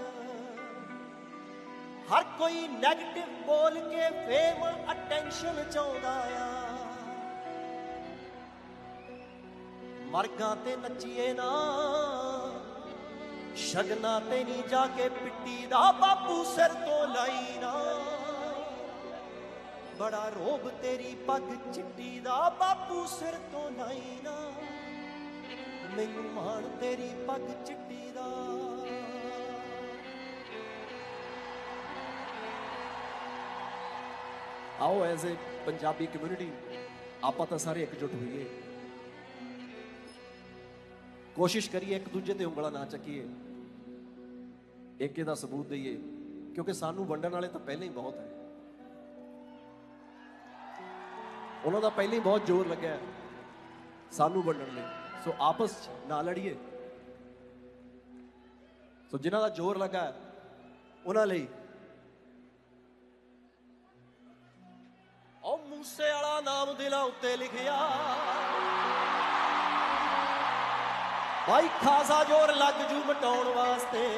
Speaker 4: ਹਰ ਕੋਈ 네ਗੇਟਿਵ ਬੋਲ ਕੇ ਫੇਮ ਅਟੈਂਸ਼ਨ ਚਾਹੁੰਦਾ ਆ। ਮਰਗਾਂ ਤੇ ਨੱਚੀਏ ਨਾ। ਸ਼ਗਨਾ ਤੇ ਨਹੀਂ ਜਾ ਕੇ ਪਿੱਟੀ ਦਾ ਬਾਪੂ ਸਿਰ ਤੋਂ ਲਾਈ ਨਾ। ਬੜਾ ਰੋਬ ਤੇਰੀ ਪੱਗ ਚਿੱਟੀ ਦਾ ਬਾਪੂ ਸਿਰ ਤੋਂ ਲਾਈ ਨਾ। ਮੈਨੂੰ ਮਾਣ ਤੇਰੀ ਪੱਗ ਚਿੱਟੀ ਦਾ।
Speaker 18: ਆਓ ਐਜ਼ ਅ ਪੰਜਾਬੀ ਕਮਿਊਨਿਟੀ ਆਪਾਂ ਤਾਂ ਸਾਰੇ ਇਕਜੁੱਟ ਹੋਈਏ। ਕੋਸ਼ਿਸ਼ ਕਰੀਏ ਇੱਕ ਦੂਜੇ ਤੇ ਉਂਗਲਾਂ ਨਾ ਚੱਕੀਏ। ਏਕੇ ਦਾ ਸਬੂਤ ਦਈਏ, ਕਿਉਂਕਿ ਸਾਨੂੰ ਵੰਡਣ ਵਾਲੇ ਤਾਂ ਪਹਿਲਾਂ ਹੀ ਬਹੁਤ ਹੈ। ਉਹਨਾਂ ਦਾ ਪਹਿਲਾਂ ਹੀ ਬਹੁਤ ਜ਼ੋਰ ਲੱਗਿਆ ਸਾਨੂੰ ਵੰਡਣ ਲਈ। ਸੋ ਆਪਸ ਚ ਨਾ ਲੜੀਏ। ਸੋ ਜਿਨ੍ਹਾਂ ਦਾ ਜ਼ੋਰ ਲੱਗਾ ਉਹਨਾਂ ਲਈ
Speaker 4: ਉਹ ਮੂਸੇ ਵਾਲਾ ਨਾਮ ਦਿਲਾਂ ਉੱਤੇ ਲਿਖਿਆ। ਭਾਈ ਖਾਸਾ ਜ਼ੋਰ ਲੱਗ ਜੂ ਮਟਾਉਣ ਵਾਸਤੇ।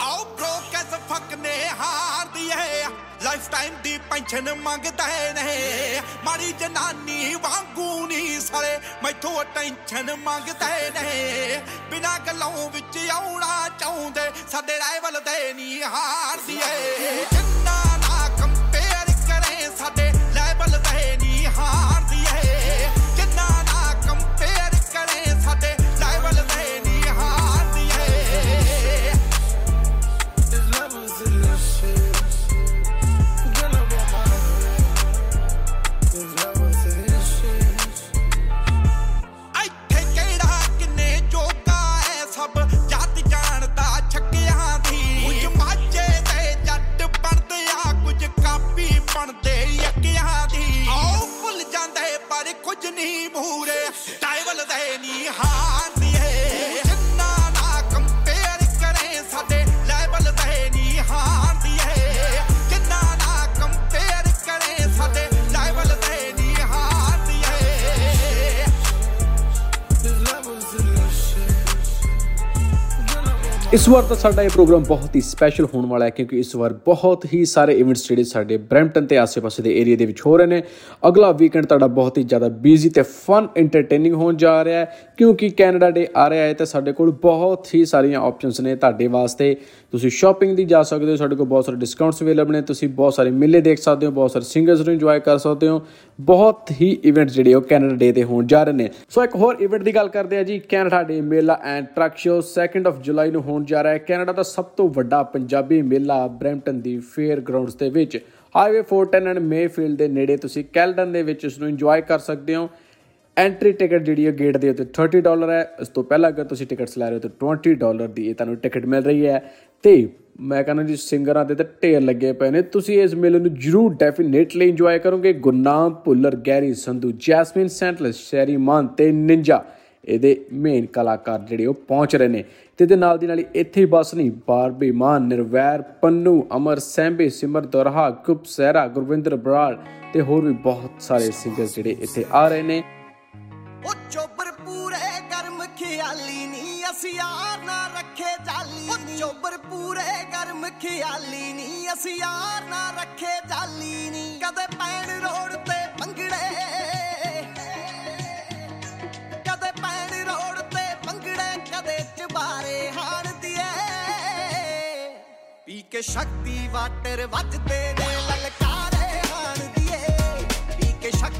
Speaker 15: ਆਓ ਬ੍ਰੋਕ ਐਸ ਫੱਕ ਨੇ ਹਾਰਦੀ ਏ ਲਾਈਫ ਟਾਈਮ ਦੀ ਪੈਨਸ਼ਨ ਮੰਗਦਾ ਨੇ ਮਾਰੀ ਜਨਾਨੀ ਵਾਂਗੂ ਨਹੀਂ ਸਰੇ ਮੈਥੋਂ ਟੈਨਸ਼ਨ ਮੰਗਦਾ ਨੇ ਬਿਨਾ ਗੱਲੋਂ ਵਿੱਚ ਆਉਣਾ ਚਾਹੁੰਦੇ ਸਾਡੇ ਰਾਈਵਲ ਦੇ ਨਹੀਂ ਹਾਰਦੀ ਏ
Speaker 3: ਵਾਰ ਤਾਂ ਸਾਡਾ ਇਹ ਪ੍ਰੋਗਰਾਮ ਬਹੁਤ ਹੀ ਸਪੈਸ਼ਲ ਹੋਣ ਵਾਲਾ ਹੈ ਕਿਉਂਕਿ ਇਸ ਵਾਰ ਬਹੁਤ ਹੀ ਸਾਰੇ ਇਵੈਂਟਸ ਜਿਹੜੇ ਸਾਡੇ ਬ੍ਰੈਂਪਟਨ ਤੇ ਆਸ-ਪਾਸੇ ਦੇ ਏਰੀਆ ਦੇ ਵਿੱਚ ਹੋ ਰਹੇ ਨੇ। ਅਗਲਾ ਵੀਕਐਂਡ ਤੁਹਾਡਾ ਬਹੁਤ ਹੀ ਜ਼ਿਆਦਾ ਬਿਜ਼ੀ ਤੇ ਫਨ ਐਂਟਰਟੇਨਿੰਗ ਹੋਣ ਜਾ ਰਿਹਾ ਹੈ ਕਿਉਂਕਿ ਕੈਨੇਡਾ ਡੇ ਆ ਰਿਹਾ ਹੈ ਤੇ ਸਾਡੇ ਕੋਲ ਬਹੁਤ ਹੀ ਸਾਰੀਆਂ ਆਪਸ਼ਨਸ ਨੇ ਤੁਹਾਡੇ ਵਾਸਤੇ। ਤੁਸੀਂ ਸ਼ਾਪਿੰਗ ਦੀ ਜਾ ਸਕਦੇ ਹੋ, ਸਾਡੇ ਕੋਲ ਬਹੁਤ ਸਾਰੇ ਡਿਸਕਾਊਂਟਸ ਅਵੇਲੇਬਲ ਨੇ। ਤੁਸੀਂ ਬਹੁਤ ਸਾਰੇ ਮੇਲੇ ਦੇਖ ਸਕਦੇ ਹੋ, ਬਹੁਤ ਸਾਰੇ ਸਿੰਗਰਸ ਨੂੰ ਇੰਜੋਏ ਕਰ ਸਕਦੇ ਹੋ। ਬਹੁਤ ਹੀ ਇਵੈਂਟ ਜਿਹੜੇ ਉਹ ਕੈਨੇਡਾ ਡੇ ਤੇ ਹੋਣ ਜਾ ਰਹੇ ਨੇ। ਸੋ ਇੱਕ ਹੋਰ ਇਵੈਂਟ ਦੀ ਗੱਲ ਕਰਦੇ ਆ ਜੀ, Canada Day Mela and truck show 2nd of July ਨੂੰ ਹੋਣ ਜਾ ਰਿਹਾ ਹੈ। ਕੈਨੇਡਾ ਦਾ ਸਭ ਤੋਂ ਵੱਡਾ ਪੰਜਾਬੀ ਮੇਲਾ ਬ੍ਰੈਂਪਟਨ ਦੀ ਫੇਅਰ ਗਰਾਊਂਡਸ ਦੇ ਵਿੱਚ। ਹਾਈਵੇ 410 ਐਂਡ ਮੇਫੀਲਡ ਦੇ ਨੇੜੇ ਤੁਸੀਂ ਕੈਲਡਨ ਦੇ ਵਿੱਚ ਇਸ ਨੂੰ ਇੰਜੋਏ ਕਰ ਸਕਦੇ ਹੋ। ਐਂਟਰੀ ਟਿਕਟ ਜਿਹੜੀ ਹੈ ਗੇਟ ਦੇ ਉੱਤੇ 30 ਡਾਲਰ ਹੈ। ਇਸ ਤੋਂ ਪਹਿਲਾਂ ਅਗਰ ਤੁਸੀਂ ਟਿਕਟਸ ਲੈ ਰਹੇ ਹੋ ਤਾਂ 20 ਡਾਲਰ ਦੀ ਇਹ ਤੁਹਾਨੂੰ ਟਿਕਟ ਮਿਲ ਰਹੀ ਹੈ। ਤੇ ਮੈਂ ਕਹਿੰਦਾ ਜੀ, ਸਿੰਗਰਾਂ ਦੇ ਤੇ ਢੇਰ ਲੱਗੇ ਪਏ ਨੇ। ਤੁਸੀਂ ਇਸ ਮੇਲੇ ਨੂੰ ਜਰੂਰ ਡੈਫੀਨੇਟਲੀ ਇੰਜੋਏ ਕਰੋਗੇ। ਗੁਰਨਾਮ ਭੁੱਲਰ, ਗੈਰੀ ਸੰਧੂ, ਜੈਸਮਿਨ ਸੈਂਟਲਸ ਸ਼ੈਰੀ ਮਾਨ ਤੇ ਨਿੰਜਾ। ਇਹਦੇ ਮੇਨ ਕਲਾਕਾਰ ਜਿਹੜੇ ਉਹ ਪਹੁੰਚ ਰਹੇ ਨੇ। ਤੇ ਇਹਦੇ ਨਾਲ ਦੀ ਨਾਲ ਹੀ ਇੱਥੇ ਹੀ ਬਸ ਨਹੀਂ ਬਾਰਬੀ ਮਾਨ, ਨਿਰਵੈਰ, ਪੰਨੂ, ਅਮਰ, ਸੈਂਬੇ, ਸਿਮਰ, ਦੁਰਹਾ ਗੁਪ ਸਹਿਰਾ, ਗੁਰਵਿੰਦਰ, ਬਰਾੜ ਤੇ ਹੋਰ ਵੀ ਬਹੁਤ ਸਾਰੇ ਸਿੰਗਰ ਜਿਹੜੇ ਇੱਥੇ ਆ ਰਹੇ ਨੇ।
Speaker 4: ਉਹ ਚੋਬਰ ਪੂਰੇ ਗਰਮ ਖਿਆਲੀ ਨੀ, ਅਸੀਂ ਯਾਰ ਨਾ ਰੱਖੇ ਜਾਲੀ ਉਹ ਚੋਬਰ ਪੂਰੇ ਗਰਮ ਖਿਆਲੀ ਨੀ, ਅਸੀਂ ਯਾਰ ਨਾ ਰੱਖੇ ਜਾਲੀ ਨੀ। ਕਦੇ ਪੈਣ ਰੋਡ ਕੇ ਸ਼ਕਤੀ ਵਾਟਰ ਵੱਜਦੇ ਨੇ ਲਲਕਾਰੇ ਹਾਣ ਦੀਏ। ਪੀ ਕੇ ਸ਼ਕਤੀ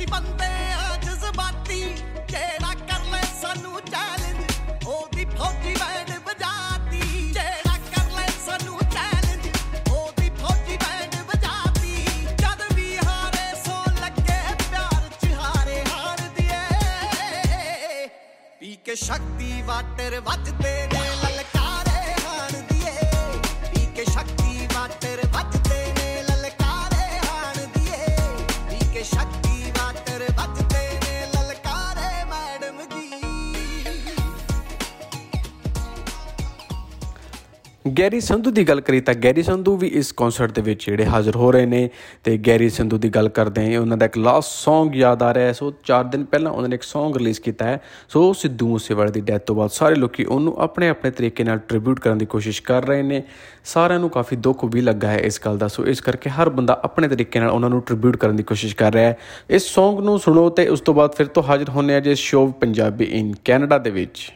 Speaker 4: ਤੇ ਨੀ ਅਸੀਂ
Speaker 3: ਗੈਰੀ ਸੰਧੂ ਦੀ ਗੱਲ ਕਰੀ ਤਾਂ ਗੈਰੀ ਸੰਧੂ ਵੀ ਇਸ ਕਨਸਰਟ ਦੇ ਵਿੱਚ ਜਿਹੜੇ ਹਾਜ਼ਰ ਹੋ ਰਹੇ ਨੇ ਤੇ ਗੈਰੀ ਸੰਧੂ ਦੀ ਗੱਲ ਕਰਦੇ ਹਾਂ, ਉਹਨਾਂ ਦਾ ਇੱਕ ਲਾਸਟ Song ਯਾਦ ਆ ਰਿਹਾ ਹੈ। ਸੋ 4 ਦਿਨ ਪਹਿਲਾਂ ਉਹਨਾਂ ਨੇ ਇੱਕ Song ਰਿਲੀਜ਼ ਕੀਤਾ ਹੈ। ਸੋ ਸਿੱਧੂ ਮੂਸੇਵਾਲੇ ਦੀ ਡੈਥ ਤੋਂ ਬਾਅਦ ਸਾਰੇ ਲੋਕੀ ਉਹਨੂੰ ਆਪਣੇ ਆਪਣੇ ਤਰੀਕੇ ਨਾਲ ਟ੍ਰਿਬਿਊਟ ਕਰਨ ਦੀ ਕੋਸ਼ਿਸ਼ ਕਰ ਰਹੇ ਨੇ। ਸਾਰਿਆਂ ਨੂੰ ਕਾਫੀ ਦੁੱਖ ਵੀ ਲੱਗਾ ਹੈ ਇਸ ਗੱਲ ਦਾ। ਸੋ ਇਸ ਕਰਕੇ ਹਰ ਬੰਦਾ ਆਪਣੇ ਤਰੀਕੇ ਨਾਲ ਉਹਨਾਂ ਨੂੰ ਟ੍ਰਿਬਿਊਟ ਕਰਨ ਦੀ ਕੋਸ਼ਿਸ਼ ਕਰ ਰਿਹਾ ਹੈ। ਇਸ Song ਨੂੰ ਸੁਣੋ ਤੇ ਉਸ ਤੋਂ ਬਾਅਦ ਫਿਰ ਤੋਂ ਹਾਜ਼ਰ ਹੋਣੇ ਆ ਜੇ ਸ਼ੋਅ ਪੰਜਾਬੀ ਇਨ ਕੈਨੇਡਾ ਦੇ ਵਿੱਚ।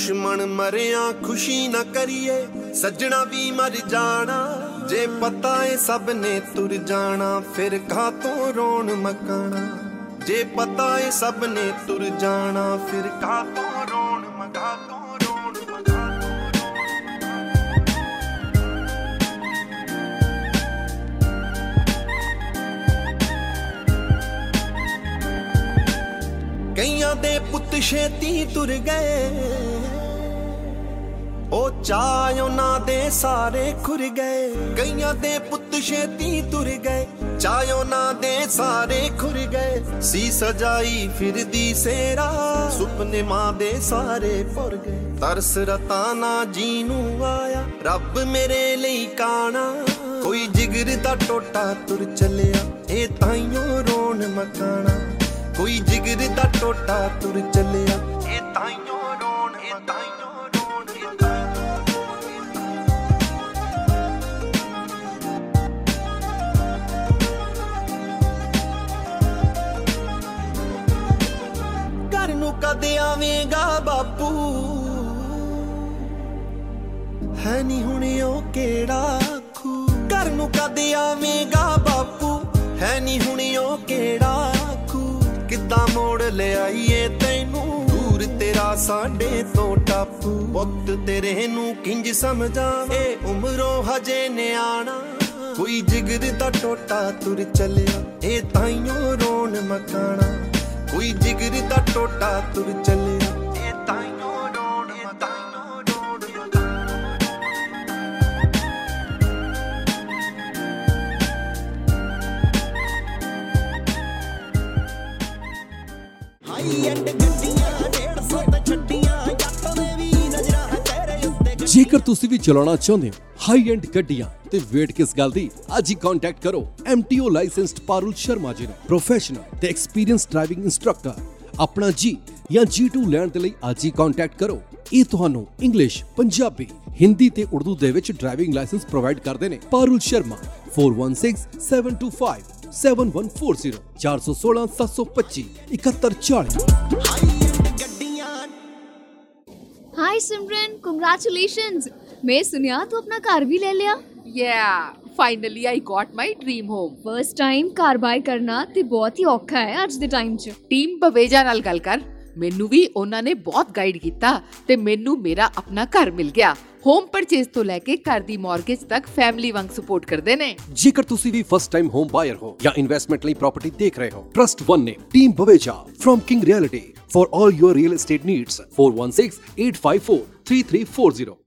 Speaker 9: ਦੁਸ਼ਮਣ ਮਰਿਆ, ਖੁਸ਼ੀ ਨਾ ਕਰੀਏ, ਸੱਜਣਾ ਵੀ ਮਰ ਜਾਣਾ। ਜੇ ਪਤਾ ਏ ਸਭ ਨੇ ਤੁਰ ਜਾਣਾ, ਫਿਰ ਕਾਤੋਂ ਰੋਣ ਮਕਾਣਾ? ਜੇ ਪਤਾ ਏ ਸਭ ਨੇ ਤੁਰ ਜਾਣਾ, ਫਿਰ ਕਾਤੋਂ ਰੋਣ ਮਕਾਤੋਂ ਰੋਣ ਕਈਆਂ ਦੇ ਪੁੱਤ ਛੇਤੀ ਤੁਰ ਗਏ। ਉਹ ਚਾਹ ਉਹਨਾਂ ਦੇ ਸਾਰੇ ਖੁਰ ਗਏ। ਕਈਆਂ ਦੇ ਪੁੱਤ ਛੇਤੀ ਤੁਰ ਗਏ। ਚਾਹ ਉਹਨਾਂ ਦੇ ਸਾਰੇ ਖੁਰ ਗਏ। ਸੀ ਸਜਾਈ ਫਿਰਦੀ ਸੇਰਾ, ਸੁਪਨੇ ਮਾਂ ਦੇ ਸਾਰੇ ਪੁਰ ਗਏ। ਤਰਸ ਰਤਾਨਾ ਜੀ ਨੂੰ ਆਇਆ, ਰੱਬ ਮੇਰੇ ਲਈ ਕਾਣਾ। ਕੋਈ ਜਿਗਰ ਦਾ ਟੋਟਾ ਤੁਰ ਚੱਲਿਆ, ਇਹ ਤਾਈਓ ਰੋਣ ਮਕਾਣਾ। ਕੋਈ ਜਿਗਰ ਦਾ ਟੋਟਾ ਤੁਰ ਚੱਲਿਆ। ਇਹ ਤਾਈਓ ਰੋਣ, ਇਹ ਤਾਈਓ ਰੋਣ, ਇਹ ਘਰ ਨੂੰ ਕਦ ਆਵੇਂਗਾ ਬਾਪੂ? ਹੈ ਨਹੀਂ ਹੁਣ ਉਹ ਕਿਹੜਾ ਖੂ ਘਰ ਨੂੰ ਕਦ ਆਵੇਂਗਾ ਬਾਪੂ? ਹੈ ਨਹੀਂ ਹੁਣ ਉਹ ਕਿਹੜਾ ਖੂ ਕਿੱਦਾਂ ਮੋੜ ਲਿਆਈਏ ਤੈਨੂੰ? ਦੂਰ ਤੇਰਾ ਸਾਡੇ ਤੋਂ ਟਾਪੂ। ਪੁੱਤ ਤੇਰੇ ਨੂੰ ਕਿੰਜ ਸਮਝਾਂ? ਇਹ ਉਮਰੋਂ ਹਜੇ ਨਿਆਣਾ। ਕੋਈ ਜਿਗਰ ਦਾ ਟੋਟਾ ਤੁਰ ਚੱਲਿਆ। ਇਹ ਤਾਈਓ ਰੋਣ ਮਕਾਣਾ। ਕੋਈ ਜਿਗਰ ਦਾ ਟੋਟਾ ਤੁਰ ਚੱਲਿਆ।
Speaker 6: ਜੇਕਰ ਤੁਸੀਂ ਵੀ ਚਲਾਉਣਾ ਚਾਹੁੰਦੇ ਹੋ ਹਾਈ ਐਂਡ ਗੱਡੀਆਂ ਤੇ ਵੇਟ ਕਿਸ ਗੱਲ ਦੀ, ਅੱਜ ਹੀ ਕੰਟੈਕਟ ਕਰੋ MTO ਲਾਇਸੈਂਸਡ ਪਾਰੁਲ ਸ਼ਰਮਾ ਜੀ ਨੂੰ। ਪ੍ਰੋਫੈਸ਼ਨਲ ਤੇ ਐਕਸਪੀਰੀਅੰਸ ਡਰਾਈਵਿੰਗ ਇੰਸਟ੍ਰਕਟਰ ਆਪਣਾ ਜੀ ਜਾਂ G2 ਲੈਣ ਦੇ ਲਈ ਅੱਜ ਹੀ ਕੰਟੈਕਟ ਕਰੋ। ਇਹ ਤੁਹਾਨੂੰ ਇੰਗਲਿਸ਼ ਪੰਜਾਬੀ ਹਿੰਦੀ ਤੇ ਉਰਦੂ ਦੇ ਵਿੱਚ ਡਰਾਈਵਿੰਗ ਲਾਇਸੈਂਸ ਪ੍ਰੋਵਾਈਡ ਕਰਦੇ ਨੇ। ਪਾਰੁਲ ਸ਼ਰਮਾ 416725 7140 416 725 7140
Speaker 7: हाय सिमरन congratulations मैं सुनिया तू अपना कार भी ले लिया
Speaker 2: Yeah, finally I got my dream home.
Speaker 7: First time car buy ਕਰਨਾ ਤੇ ਬਹੁਤ ਹੀ ਔਖਾ ਹੈ ਅੱਜ ਦੇ ਟਾਈਮ 'ਚ
Speaker 2: ਟੀਮ ਬਵੇਜਾ ਨਾਲ ਗੱਲ ਕਰ ਮੈਨੂੰ ਵੀ ਉਹਨਾਂ ਨੇ ਬਹੁਤ ਗਾਈਡ ਕੀਤਾ ਤੇ ਮੈਨੂੰ ਮੇਰਾ ਆਪਣਾ ਘਰ ਮਿਲ ਗਿਆ। ਹੋਮ ਪਰਚੇਸ ਤੋਂ ਲੈ ਕੇ ਘਰ ਦੀ ਮਾਰਗੇਜ ਤੱਕ ਫੈਮਿਲੀ ਵਾਂਗ ਸਪੋਰਟ ਕਰਦੇ ਨੇ।
Speaker 6: ਜੇਕਰ ਤੁਸੀਂ ਵੀ ਫਸਟ ਟਾਈਮ ਹੋਮ ਬਾਇਰ ਹੋ ਜਾਂ ਇਨਵੈਸਟਮੈਂਟ ਲਈ ਪ੍ਰਾਪਰਟੀ ਦੇਖ ਰਹੇ ਹੋ ਟਰਸਟ 1 ਨੇ Team Baweja from King Realty for all your real estate needs 4168543340.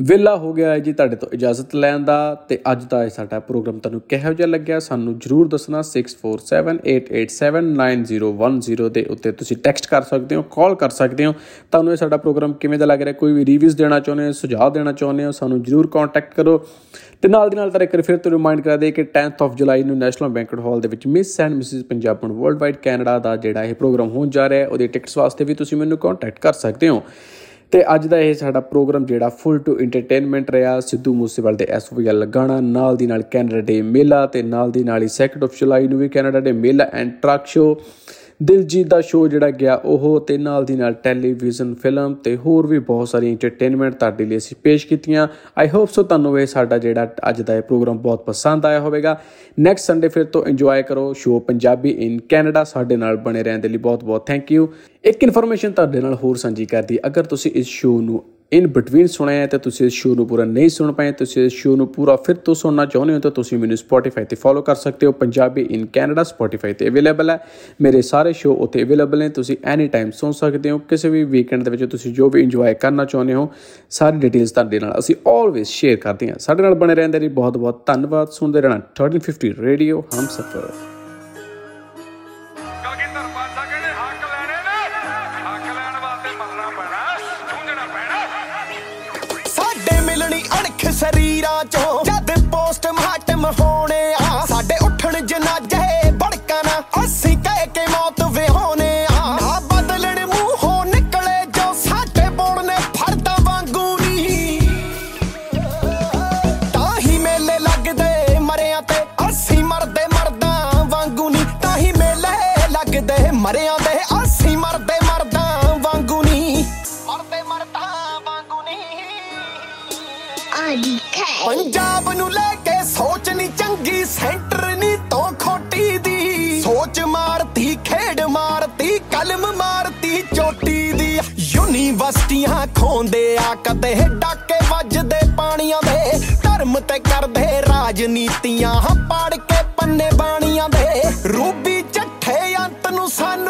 Speaker 3: ਵੇਲਾ ਹੋ ਗਿਆ ਹੈ ਜੀ ਤੁਹਾਡੇ ਤੋਂ ਇਜਾਜ਼ਤ ਲੈਣ ਦਾ ਤੇ ਅੱਜ ਦਾ ਇਹ ਸਾਡਾ ਪ੍ਰੋਗਰਾਮ ਤੁਹਾਨੂੰ ਕਿਹੋ ਜਿਹਾ ਲੱਗਿਆ ਸਾਨੂੰ ਜਰੂਰ ਦੱਸਣਾ 6478879010 ਦੇ ਉੱਤੇ ਤੁਸੀਂ ਟੈਕਸਟ ਕਰ ਸਕਦੇ ਹੋ ਕਾਲ ਕਰ ਸਕਦੇ ਹੋ। ਤੁਹਾਨੂੰ ਇਹ ਸਾਡਾ ਪ੍ਰੋਗਰਾਮ ਕਿਵੇਂ ਦਾ ਲੱਗ ਰਿਹਾ, ਕੋਈ ਵੀ ਰਿਵਿਊਜ਼ ਦੇਣਾ ਚਾਹੁੰਦੇ ਹੋ, ਸੁਝਾਅ ਦੇਣਾ ਚਾਹੁੰਦੇ ਹੋ, ਸਾਨੂੰ ਜਰੂਰ ਕੰਟੈਕਟ ਕਰੋ। ਤੇ ਨਾਲ ਦੀ ਨਾਲ ਤਾਂ ਇੱਕ ਫਿਰ ਤੋਂ ਰਿਮਾਈਂਡ ਕਰਾ ਦੇ ਕਿ 10th ਆਫ ਜੁਲਾਈ ਨੂੰ ਨੈਸ਼ਨਲ ਬੈਂਕਟ ਹਾਲ ਦੇ ਵਿੱਚ Miss and Mrs Punjaban World Wide Canada ਦਾ ਜਿਹੜਾ ਇਹ ਪ੍ਰੋਗਰਾਮ ਹੋਣ ਜਾ ਰਿਹਾ ਹੈ, ਉਹਦੇ ਟਿਕਟਸ ਵਾਸਤੇ ਵੀ ਤੁਸੀਂ ਮੈਨੂੰ ਕੰਟੈਕਟ ਕਰ ਸਕਦੇ ਹੋ। ਤੇ ਅੱਜ ਦਾ ਇਹ ਸਾਡਾ ਪ੍ਰੋਗਰਾਮ ਜਿਹੜਾ ਫੁੱਲ ਟੂ ਐਂਟਰਟੇਨਮੈਂਟ ਰਿਹਾ, ਸਿੱਧੂ ਮੂਸੇਵਾਲ ਦੇ ਐਸਓਵੀਐਲ ਗਾਣਾ ਨਾਲ ਦੀ ਨਾਲ ਕੈਨੇਡਾ ਡੇ ਮੇਲਾ ਤੇ ਨਾਲ ਦੀ ਨਾਲ ਹੀ 2nd ਆਫ ਜੁਲਾਈ ਨੂੰ ਵੀ Canada Day Mela and truck show Diljit the show ਜਿਹੜਾ ਗਿਆ, ਉਹ ਤੇ ਨਾਲ ਦੀ ਨਾਲ ਟੈਲੀਵਿਜ਼ਨ ਫਿਲਮ ਤੇ ਹੋਰ ਵੀ ਬਹੁਤ ਸਾਰੀ ਐਂਟਰਟੇਨਮੈਂਟ ਤੁਹਾਡੇ ਲਈ ਅਸੀਂ ਪੇਸ਼ ਕੀਤੀਆਂ। ਆਈ ਹੋਪ ਸੋ ਤੁਹਾਨੂੰ ਇਹ ਸਾਡਾ ਜਿਹੜਾ ਅੱਜ ਦਾ ਇਹ ਪ੍ਰੋਗਰਾਮ ਬਹੁਤ ਪਸੰਦ ਆਇਆ ਹੋਵੇਗਾ। ਨੈਕਸਟ ਸੰਡੇ ਫਿਰ ਤੋਂ ਇੰਜੋਏ ਕਰੋ ਸ਼ੋਅ ਪੰਜਾਬੀ ਇਨ ਕੈਨੇਡਾ ਸਾਡੇ ਨਾਲ ਬਣੇ ਰਹਿਣ ਦੇ ਲਈ ਬਹੁਤ ਬਹੁਤ ਥੈਂਕ ਯੂ ਇੱਕ ਇਨਫੋਰਮੇਸ਼ਨ ਤੁਹਾਡੇ ਨਾਲ ਹੋਰ ਸਾਂਝੀ ਕਰਦੀ, ਅਗਰ ਤੁਸੀਂ ਇਸ ਸ਼ੋਅ ਨੂੰ ਇਨ ਬਿਟਵੀਨ ਸੁਣਿਆ ਹੈ ਤਾਂ ਤੁਸੀਂ ਇਸ ਸ਼ੋਅ ਨੂੰ ਪੂਰਾ ਨਹੀਂ ਸੁਣ ਪਾਏ, ਤੁਸੀਂ ਇਸ ਸ਼ੋਅ ਨੂੰ ਪੂਰਾ ਫਿਰ ਤੋਂ ਸੁਣਨਾ ਚਾਹੁੰਦੇ ਹੋ ਤਾਂ ਤੁਸੀਂ ਮੈਨੂੰ Spotify ਤੇ ਫੋਲੋ ਕਰ ਸਕਦੇ ਹੋ। ਪੰਜਾਬੀ ਇਨ ਕੈਨੇਡਾ Spotify ਤੇ ਅਵੇਲੇਬਲ ਹੈ। ਮੇਰੇ ਸਾਰੇ ਸ਼ੋਅ ਉੱਥੇ ਅਵੇਲੇਬਲ ਨੇ। ਤੁਸੀਂ ਐਨੀ ਟਾਈਮ ਸੁਣ ਸਕਦੇ ਹੋ। ਕਿਸੇ ਵੀ ਵੀਕਐਂਡ ਦੇ ਵਿੱਚ ਤੁਸੀਂ ਜੋ ਵੀ ਇੰਜੋਏ ਕਰਨਾ ਚਾਹੁੰਦੇ ਹੋ, ਸਾਰੀ ਡਿਟੇਲਸ ਤੁਹਾਡੇ ਨਾਲ ਅਸੀਂ ਆਲਵੇਸ ਸ਼ੇਅਰ ਕਰਦੇ ਹਾਂ। ਸਾਡੇ ਨਾਲ ਬਣੇ ਰਹਿਣ ਦੇ ਲਈ ਬਹੁਤ ਬਹੁਤ ਧੰਨਵਾਦ। ਸੁਣਦੇ ਰਹਿਣਾ 1350 ਰੇਡੀਓ ਹਮਸਫਰ।
Speaker 4: ਮਾਰਤੀ ਕਲਮ ਮਾਰਤੀ ਚੋਟੀ ਦੀ। ਯੂਨੀਵਰਸਿਟੀਆਂ ਖੋਂਦੇ ਆ, ਕਦੇ ਡਾਕੇ ਵੱਜਦੇ ਪਾਣੀਆਂ ਦੇ। ਧਰਮ ਤੇ ਕਰਦੇ ਰਾਜਨੀਤੀਆਂ ਪਾੜ ਕੇ ਪੰਨੇ ਬਾਣੀਆਂ ਦੇ। ਰੂਬੀ ਚੱਠੇ ਅੰਤ ਨੂੰ ਸਾਨੂੰ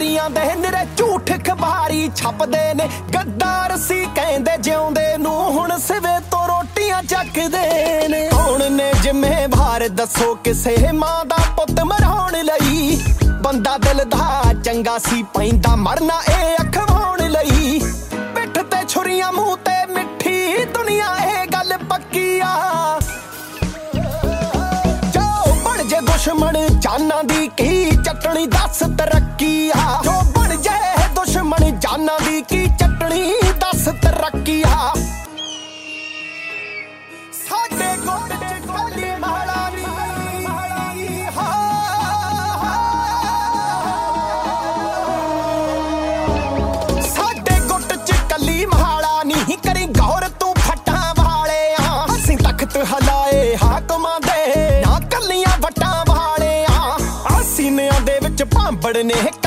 Speaker 4: ਪੱਤਰਕਾਰੀਆਂ ਦੇ ਨਿਰੇ ਝੂਠ ਖਬਾਰੀ ਛਪਦੇ ਨੇ। ਗੱਦਾਰ ਸੀ ਕਹਿੰਦੇ ਜਿਉਂਦੇ ਨੂੰ, ਹੁਣ ਸਿਵੇ ਤੋਂ ਰੋਟੀਆਂ ਚੱਕਦੇ ਨੇ। ਕੌਣ ਨੇ ਜ਼ਿੰਮੇਵਾਰ, ਦੱਸੋ ਕਿਸੇ ਮਾਂ ਦਾ ਪੁੱਤ ਮਰਾਉਣ ਲਈ? ਬੰਦਾ ਦਿਲ ਦਾ ਚੰਗਾ ਸੀ, ਪੈਂਦਾ ਮਰਨਾ ਇਹ ਕੀ ਦੱਸ ਤਰੱਕੀ ਆ। ਭਾਂਬੜ ਨੇ ਕੱਲੇ